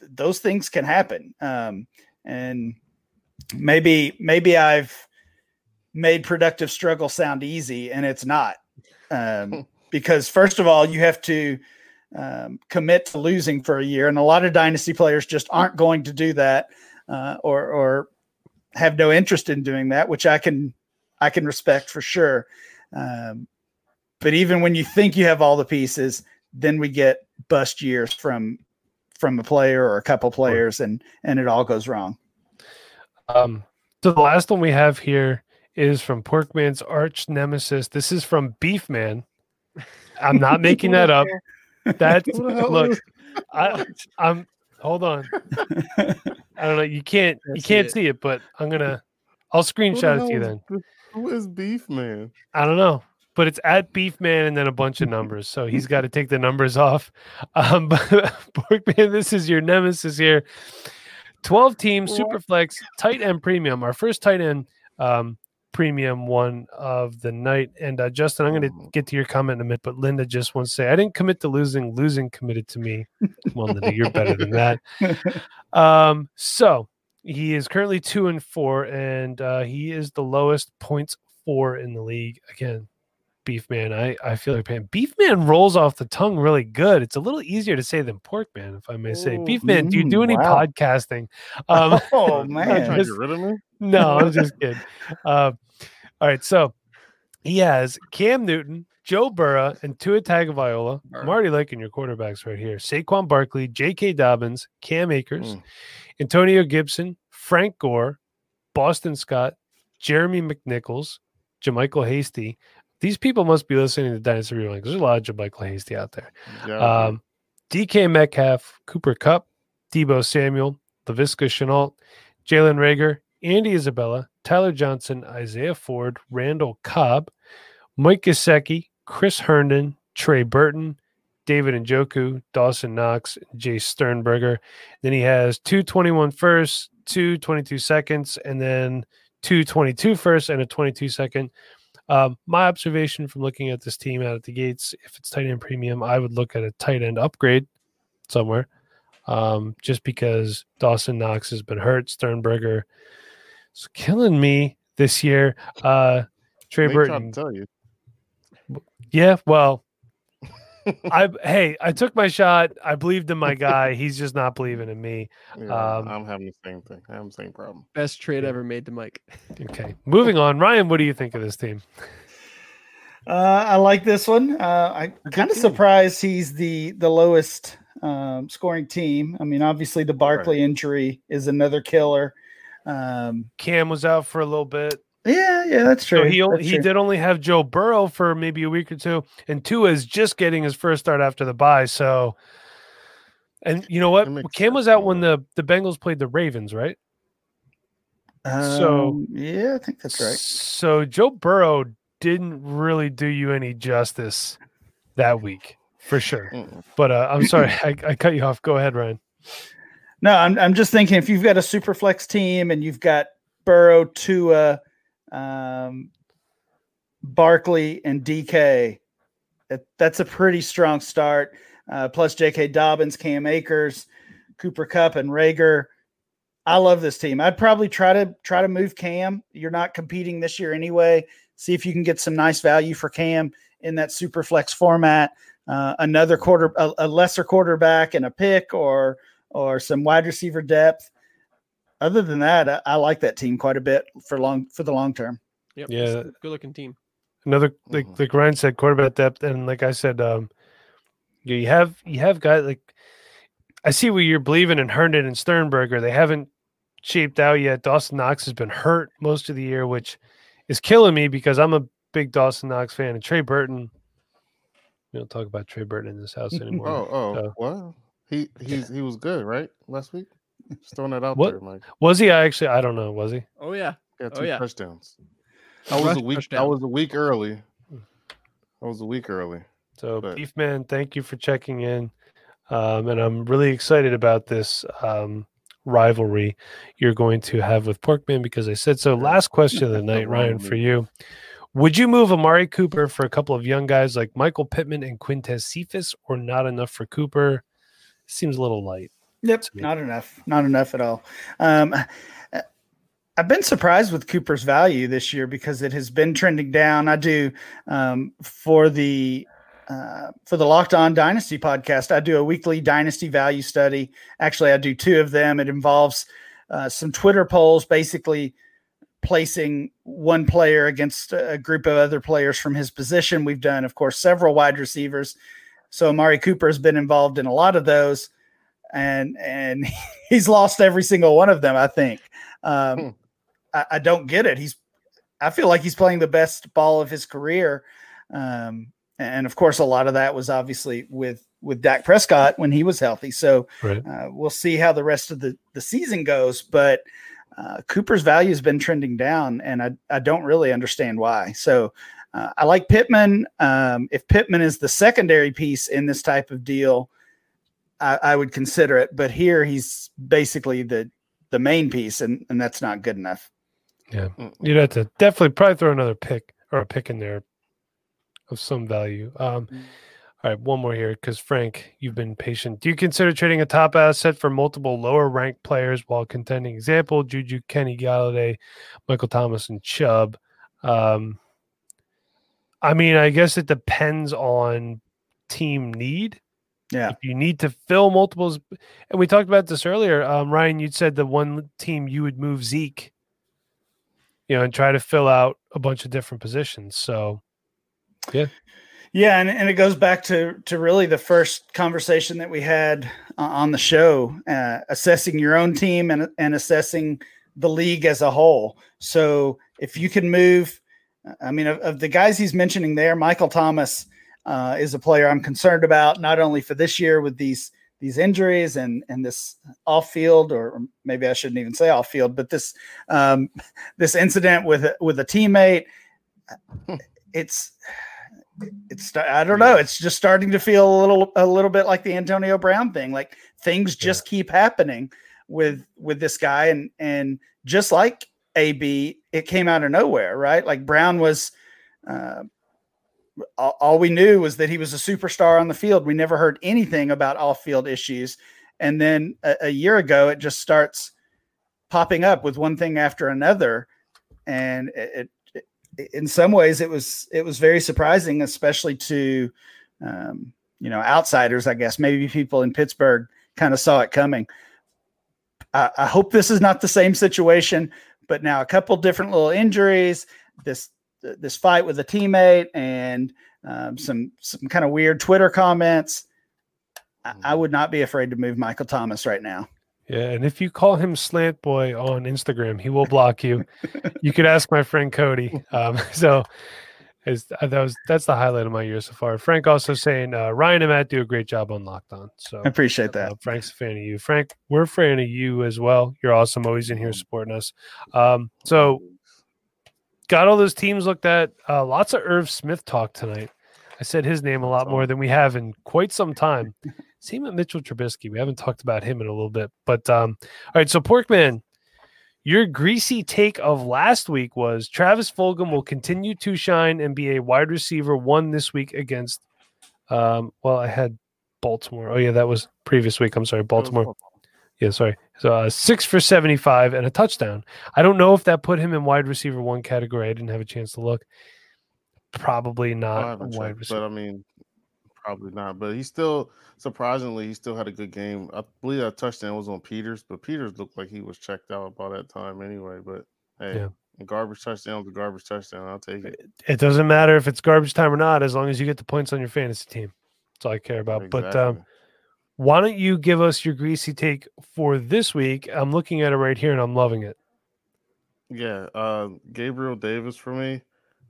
those things can happen. Um, and maybe maybe i've made productive struggle sound easy and it's not. Um, <laughs> because first of all you have to um, commit to losing for a year. And a lot of dynasty players just aren't going to do that uh, or or have no interest in doing that which i can i can respect for sure um, but even when you think you have all the pieces then we get bust years from from a player or a couple players and and it all goes wrong Um, so the last one we have here is from Porkman's arch nemesis. This is from Beefman. I'm not <laughs> making that up. That's Who the hell look. I, I'm hold on. <laughs> I don't know. You can't you Can't see it. see it, but I'm gonna I'll screenshot it to you hell then. Who is Beef Man? I don't know, but it's at Beef Man and then a bunch of <laughs> numbers. So he's got to take the numbers off. Um, <laughs> but Porkman, this is your nemesis here. 12 team? Superflex tight end premium, our first tight end um, premium one of the night. And uh, Justin, I'm going to Mhm. get to your comment in a minute, but Linda just wants to say, I didn't commit to losing, losing committed to me. Well, Linda, you're better than that. <laughs> Um, so he is currently two and four, and uh, he is the lowest points four in the league. Again, Beefman, I, I feel like pain. Beefman rolls off the tongue really good. It's a little easier to say than Porkman, if I may say. Oh, Beefman, do you do mm, any wow. podcasting? <laughs> Um, oh <laughs> Are you man trying to get rid of me? no, I'm just <laughs> kidding. Uh, all right, so he has Cam Newton, Joe Burrow, and Tua Tagovailoa. I'm Burrow. already liking your quarterbacks right here: Saquon Barkley, J.K. Dobbins, Cam Akers, Mm. Antonio Gibson, Frank Gore, Boston Scott, Jeremy McNichols, JaMycal Hasty. These people must be listening to Dynasty Rewind 'cause there's a lot of JaMycal Hasty out there. Yeah, Um, DK Metcalf, Cooper Kupp, Deebo Samuel, Laviska Shenault, Jalen Reagor, Andy Isabella, Tyler Johnson, Isaiah Ford, Randall Cobb, Mike Gesicki, Chris Herndon, Trey Burton, David Njoku, Dawson Knox, Jace Sternberger. Then he has two 21 firsts, two 22 seconds, and then two 22 firsts and a 22 second. Um, my observation from looking at this team out at the gates, if it's tight end premium, I would look at a tight end upgrade somewhere. Um, just because Dawson Knox has been hurt, Sternberger is killing me this year. Uh, Trey tried Burton, tell you. yeah, well, <laughs> I hey, I took my shot. I believed in my guy. <laughs> He's just not believing in me. Yeah, Um, I'm having the same thing. I'm the same problem. Best trade ever made to Mike. <laughs> Okay, moving on. Ryan, what do you think of this team? Uh, I like this one. Uh, I'm kind of surprised he's the the lowest um, scoring team. I mean, obviously the Barkley injury is another killer. Um, Cam was out for a little bit. Yeah, yeah, that's true. So he That's he true. did only have Joe Burrow for maybe a week or two, and Tua is just getting his first start after the bye. So, and you know what? Cam was out when the the Bengals played the Ravens, right? so- Um, yeah, I think that's right. So Joe Burrow didn't really do you any justice that week, for sure. Mm-mm. But uh, I'm sorry, <laughs> I, I cut you off. Go ahead, Ryan. No, I'm I'm just thinking if you've got a super flex team and you've got Burrow, Tua, um, Barkley, and DK, that, that's a pretty strong start. Uh, plus J.K. Dobbins, Cam Akers, Cooper Kupp, and Reagor. I love this team. I'd probably try to try to move Cam. You're not competing this year anyway. See if you can get some nice value for Cam in that super flex format. Uh, another quarter, a, a lesser quarterback and a pick, or or some wide receiver depth. Other than that, I, I like that team quite a bit for long for the long term. Yep. Yeah. Good looking team. Another like Mhm. like Ryan said, quarterback depth, and like I said, um, you you have you have guys like I see what you're believing in Herndon and Sternberger. They haven't shaped out yet. Dawson Knox has been hurt most of the year, which is killing me because I'm a big Dawson Knox fan. And Trey Burton, we don't talk about Trey Burton in this house <laughs> anymore. Oh, oh, So- what? He he's he was good, right? Last week, just throwing that out What? there, Mike. Was he? I actually I don't know. Was he? Oh yeah. He had Oh, two yeah. touchdowns. A I was rush a week. I was a week early. I was a week early. So, But- Beef Man, thank you for checking in. Um, and I'm really excited about this um, rivalry you're going to have with Porkman because I said so. Last question of the The night, <laughs> Ryan, for you. Would you move Amari Cooper for a couple of young guys like Michael Pittman and Quintez Cephus, or not enough for Cooper? Seems a little light. Yep, not enough, not enough at all. Um, I've been surprised with Cooper's value this year because it has been trending down. I do um, for the uh, for the Locked On Dynasty podcast. I do a weekly dynasty value study. Actually, I do two of them. It involves uh, some Twitter polls, basically placing one player against a group of other players from his position. We've done, of course, several wide receivers. So Amari Cooper has been involved in a lot of those, and and <laughs> he's lost every single one of them. I think. Um, Hmm. I, I don't get it. He's I feel like he's playing the best ball of his career, um, and of course, a lot of that was obviously with with Dak Prescott when he was healthy. So Right. uh, we'll see how the rest of the the season goes, but. Uh, Cooper's value has been trending down, and I, I don't really understand why. So uh, I like Pittman. Um, if Pittman is the secondary piece in this type of deal, I, I would consider it. But here he's basically the the main piece, and, and that's not good enough. Mm-mm. You'd have to definitely probably throw another pick or a pick in there of some value. Um, Mm. all right, one more here because Frank, you've been patient. Do you consider trading a top asset for multiple lower ranked players while contending? Example: Juju, Kenny Golladay, Michael Thomas, and Chubb. Um, I mean, I guess it depends on team need. Yeah. If you need to fill multiples, and we talked about this earlier, um, Ryan, you said the one team you would move Zeke, you know, and try to fill out a bunch of different positions. So, Yeah, Yeah, and, and it goes back to to really the first conversation that we had uh, on the show, uh, assessing your own team and and assessing the league as a whole. So if you can move, I mean, of, of the guys he's mentioning there, Michael Thomas uh, is a player I'm concerned about, not only for this year with these these injuries and and this off field, or maybe I shouldn't even say off field, but this um, <laughs> this incident with with a teammate. It's it's I don't know. It's just starting to feel a little a little bit like the Antonio Brown thing. Like things just yeah. keep happening with with this guy, and and just like AB, it came out of nowhere, right? Like Brown was. Uh, all, we knew was that he was a superstar on the field. We never heard anything about off-field issues, and then a, a year ago, it just starts popping up with one thing after another, and it, in some ways it was it was very surprising, especially to um, you know outsiders. I guess maybe people in Pittsburgh kind of saw it coming. I, I hope this is not the same situation, but now a couple different little injuries. This this fight with a teammate and um, some some kind of weird Twitter comments. I, I mm-hmm. would not be afraid to move Michael Thomas right now. Yeah, and if you call him Slant Boy on Instagram, he will block you. <laughs> you could ask my friend Cody. Um, <laughs> so is uh, that was that's the highlight of my year so far. Frank also saying uh, Ryan and Matt do a great job on Locked On. So I appreciate that. Uh, Frank's a fan of you. Frank, we're a fan of you as well. You're awesome, always in here supporting us. Um, so got all those teams looked at. Uh, lots of Irv Smith talk tonight. I said his name a lot more than we have in quite some time. <laughs> Same with Mitchell Trubisky. We haven't talked about him in a little bit, but um, all right. So Porkman, your greasy take of last week was Travis Fulgham will continue to shine and be a wide receiver one this week against. Um, well, I had Baltimore. Oh yeah, that was previous week. I'm sorry, Baltimore. Yeah, sorry. So uh, six for 75 and a touchdown. I don't know if that put him in wide receiver one category. I didn't have a chance to look. Probably not wide receiver. But I mean, probably not. But he still surprisingly he still had a good game. I believe that touchdown was on Peters, but Peters looked like he was checked out by that time anyway. But hey, yeah. garbage touchdown a garbage touchdown. I'll take it. It doesn't matter if it's garbage time or not, as long as you get the points on your fantasy team. That's all I care about. Exactly. But um, why don't you give us your greasy take for this week? I'm looking at it right here and I'm loving it. Yeah, uh, Gabriel Davis for me.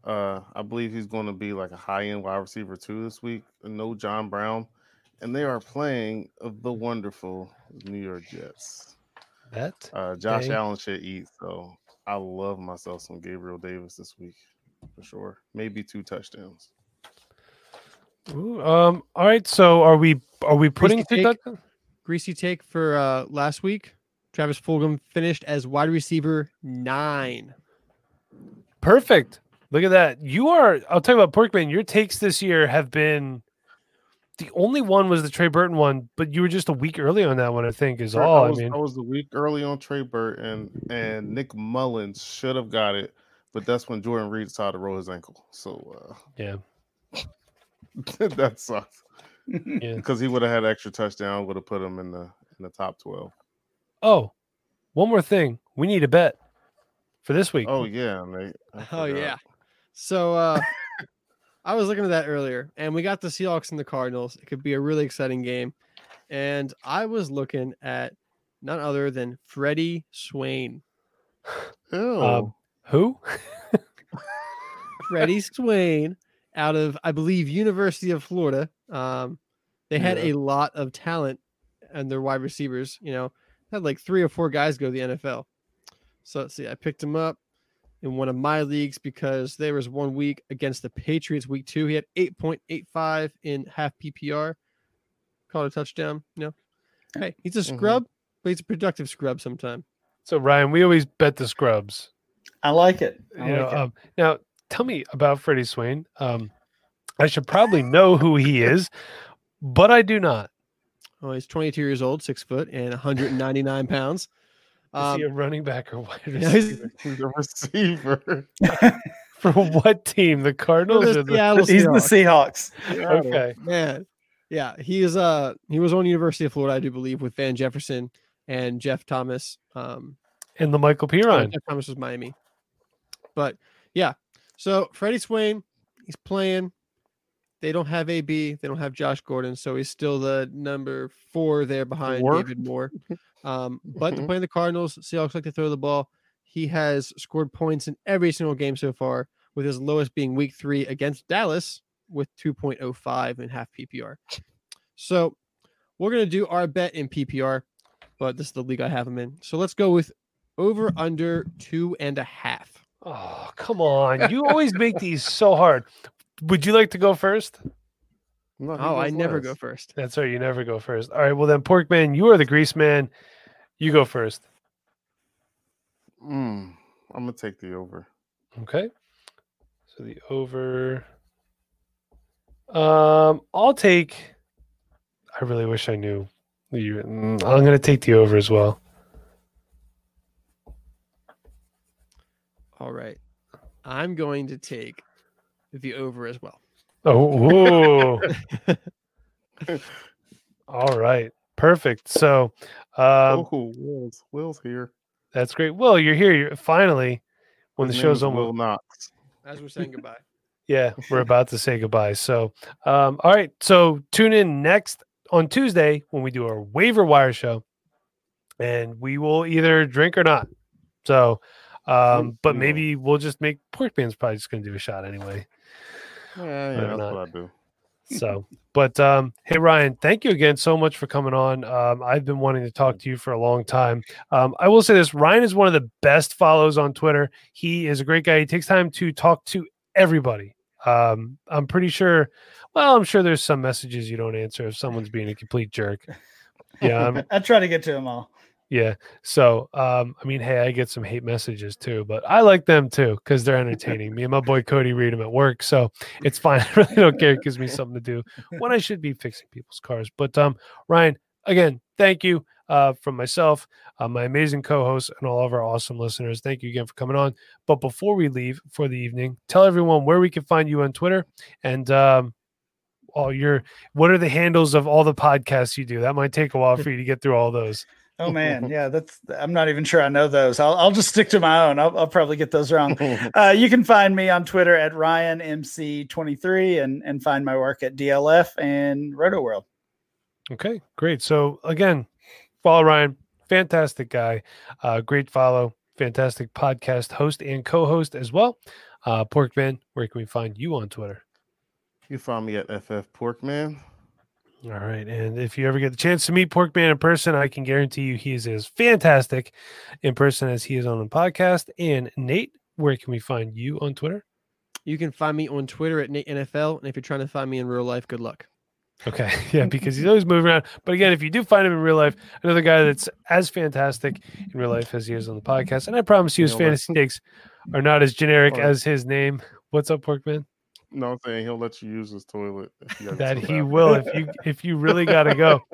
Uh, I believe he's going to be like a high end wide receiver too this week. No John Brown, and they are playing the wonderful New York Jets. That uh, Josh dang. Allen should eat. So I love myself some Gabriel Davis this week for sure. Maybe two touchdowns. Ooh, um. All right. So are we are we putting greasy take, greasy take for uh last week? Travis Fulgham finished as wide receiver nine. Perfect. Look at that. You are, I'll tell you about Porkman, your takes this year have been the only one was the Trey Burton one, but you were just a week early on that one, I think, is all. I, was, I mean, I was a week early on Trey Burton, and Nick Mullens should have got it, but that's when Jordan Reed decided to roll his ankle. So, uh, yeah, <laughs> that sucks. Yeah, because he would have had extra touchdown, would have put him in the in the top twelve. Oh, one more thing, we need a bet for this week. Oh yeah, mate. Oh yeah. So uh <laughs> I was looking at that earlier, and we got the Seahawks and the Cardinals. It could be a really exciting game. And I was looking at none other than Freddie Swain. Um, who? <laughs> Freddie Swain out of, I believe, University of Florida. Um, they had yeah. a lot of talent and their wide receivers, you know, had like three or four guys go to the NFL. So let's see, I picked him up in one of my leagues because there was one week against the Patriots, week two. He had 8.85 in half PPR. Caught a touchdown. You no. Know? Hey, he's a mm-hmm. scrub, mm-hmm. but he's a productive scrub sometime. So, Ryan, we always bet the scrubs. I like it. I you like know, it. Um, now, tell me about Freddie Swain. Um, I should probably know who he is, but I do not. Oh, he's 22 years old, six foot, and 199 pounds. Um, Is he a um, running back or wide <laughs> receiver? <laughs> He's a receiver. <laughs> For what team? The Cardinals the, the, He's the Seahawks. okay. Man. Yeah, he is uh he was on University of Florida, I do believe, with Van Jefferson and Jeff Thomas. Um and the Lamical Perine. Jeff Thomas was Miami. But yeah. So Freddie Swain, he's playing. They don't have AB. They don't have Josh Gordon, so he's still the number four there behind? David Moore. <laughs> Um, but they're playing the Cardinals. Seahawks like to throw the ball. He has scored points in every single game so far, with his lowest being Week Three against Dallas with 2.05 and half PPR. So we're gonna do our bet in PPR, but this is the league I have him in. So let's go with over under two and a half. Oh, come on. You always make these so hard. Would you like to go first? No, Oh, I goes never last. go first. That's right. You never go first. All right. Well, then, Porkman, you are the grease man. You go first. Mm, I'm gonna take the over. Okay. So the over. Um, I'll take. I really wish I knew. You. mm, I'm going to take the over as well. All right. I'm going to take the over as well. Oh. <laughs> All right. Perfect. So, um, oh, Will's Will's here. that's great. Will, you're here. You're finally when His the show's is almost. Will Knox. As we're saying goodbye. <laughs> Yeah, we're about to say goodbye. So, um, all right. So tune in next on Tuesday when we do our waiver wire show, and we will either drink or not. So, um, but maybe we'll just make Porkman's probably just going to do a shot anyway. Yeah, yeah, that's not. what I do. So, but um, hey Ryan, thank you again so much for coming on. Um, I've been wanting to talk to you for a long time. Um, I will say this: Ryan is one of the best follows on Twitter. He is a great guy. He takes time to talk to everybody. Um, I'm pretty sure. Well, I'm sure there's some messages you don't answer if someone's being a complete jerk. <laughs> Yeah, I try to get to them all. Yeah. So, um, I mean, hey, I get some hate messages too, but I like them too because they're entertaining. me and my boy Cody read them at work, so it's fine. <laughs> I really don't care. It gives me something to do when I should be fixing people's cars. But um, Ryan, again, thank you uh, from myself, uh, my amazing co-hosts, and all of our awesome listeners. Thank you again for coming on. But before we leave for the evening, tell everyone where we can find you on Twitter and um, all your what are the handles of all the podcasts you do. That might take a while for you to get through all those. Oh man, yeah, that's. I'm not even sure I know those. I'll, I'll just stick to my own. I'll, I'll probably get those wrong. <laughs> Uh, you can find me on Twitter at RyanMC23 and and find my work at DLF and Rotoworld. Okay, great. So again, follow Ryan. Fantastic guy. Uh, great follow. Fantastic podcast host and co-host as well. Uh, Porkman, where can we find you on Twitter? You find me at FF Porkman. All right. And if you ever get the chance to meet Porkman in person, I can guarantee you he is as fantastic in person as he is on the podcast. And Nate, where can we find you on Twitter? You can find me on Twitter at Nate NFL, and if you're trying to find me in real life, good luck. Okay. <laughs> Yeah, because he's always moving around. But again, if you do find him in real life, another guy that's as fantastic in real life as he is on the podcast. And I promise you his fantasy takes are not as generic as his name. What's up, Porkman? No, I'm saying he'll let you use his toilet. <laughs> that he will if you if you really got to go. <laughs>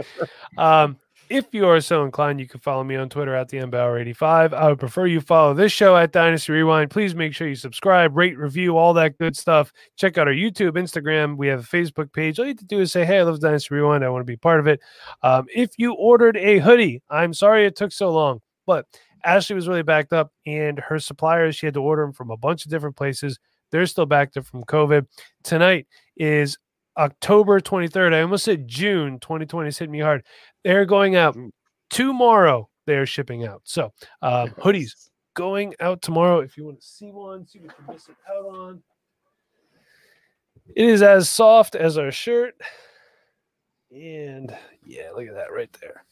Um, if you are so inclined, you can follow me on Twitter at the MBauer85. I would prefer you follow this show at Dynasty Rewind. Please make sure you subscribe, rate, review, all that good stuff. Check out our YouTube, Instagram. We have a Facebook page. All you have to do is say, "Hey, I love Dynasty Rewind. I want to be part of it." Um, if you ordered a hoodie, I'm sorry it took so long, but Ashley was really backed up, and her suppliers she had to order them from a bunch of different places. They're still back up from COVID. Tonight is October 23rd. I almost said June 2020 is hitting me hard. They're going out tomorrow. They're shipping out. So um, hoodies going out tomorrow. If you want to see one, see what you're missing out on. It is as soft as our shirt. And yeah, look at that right there.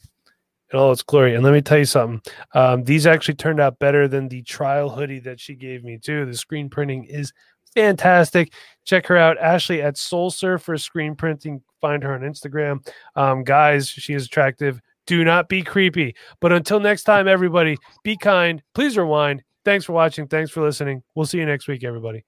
In all its glory. And let me tell you something. Um, these actually turned out better than the trial hoodie that she gave me, too. The screen printing is fantastic. Check her out, Ashley at Soul Surfer Screen Printing. Find her on Instagram. Um, guys, she is attractive. Do not be creepy. But until next time, everybody, be kind. Please rewind. Thanks for watching. Thanks for listening. We'll see you next week, everybody.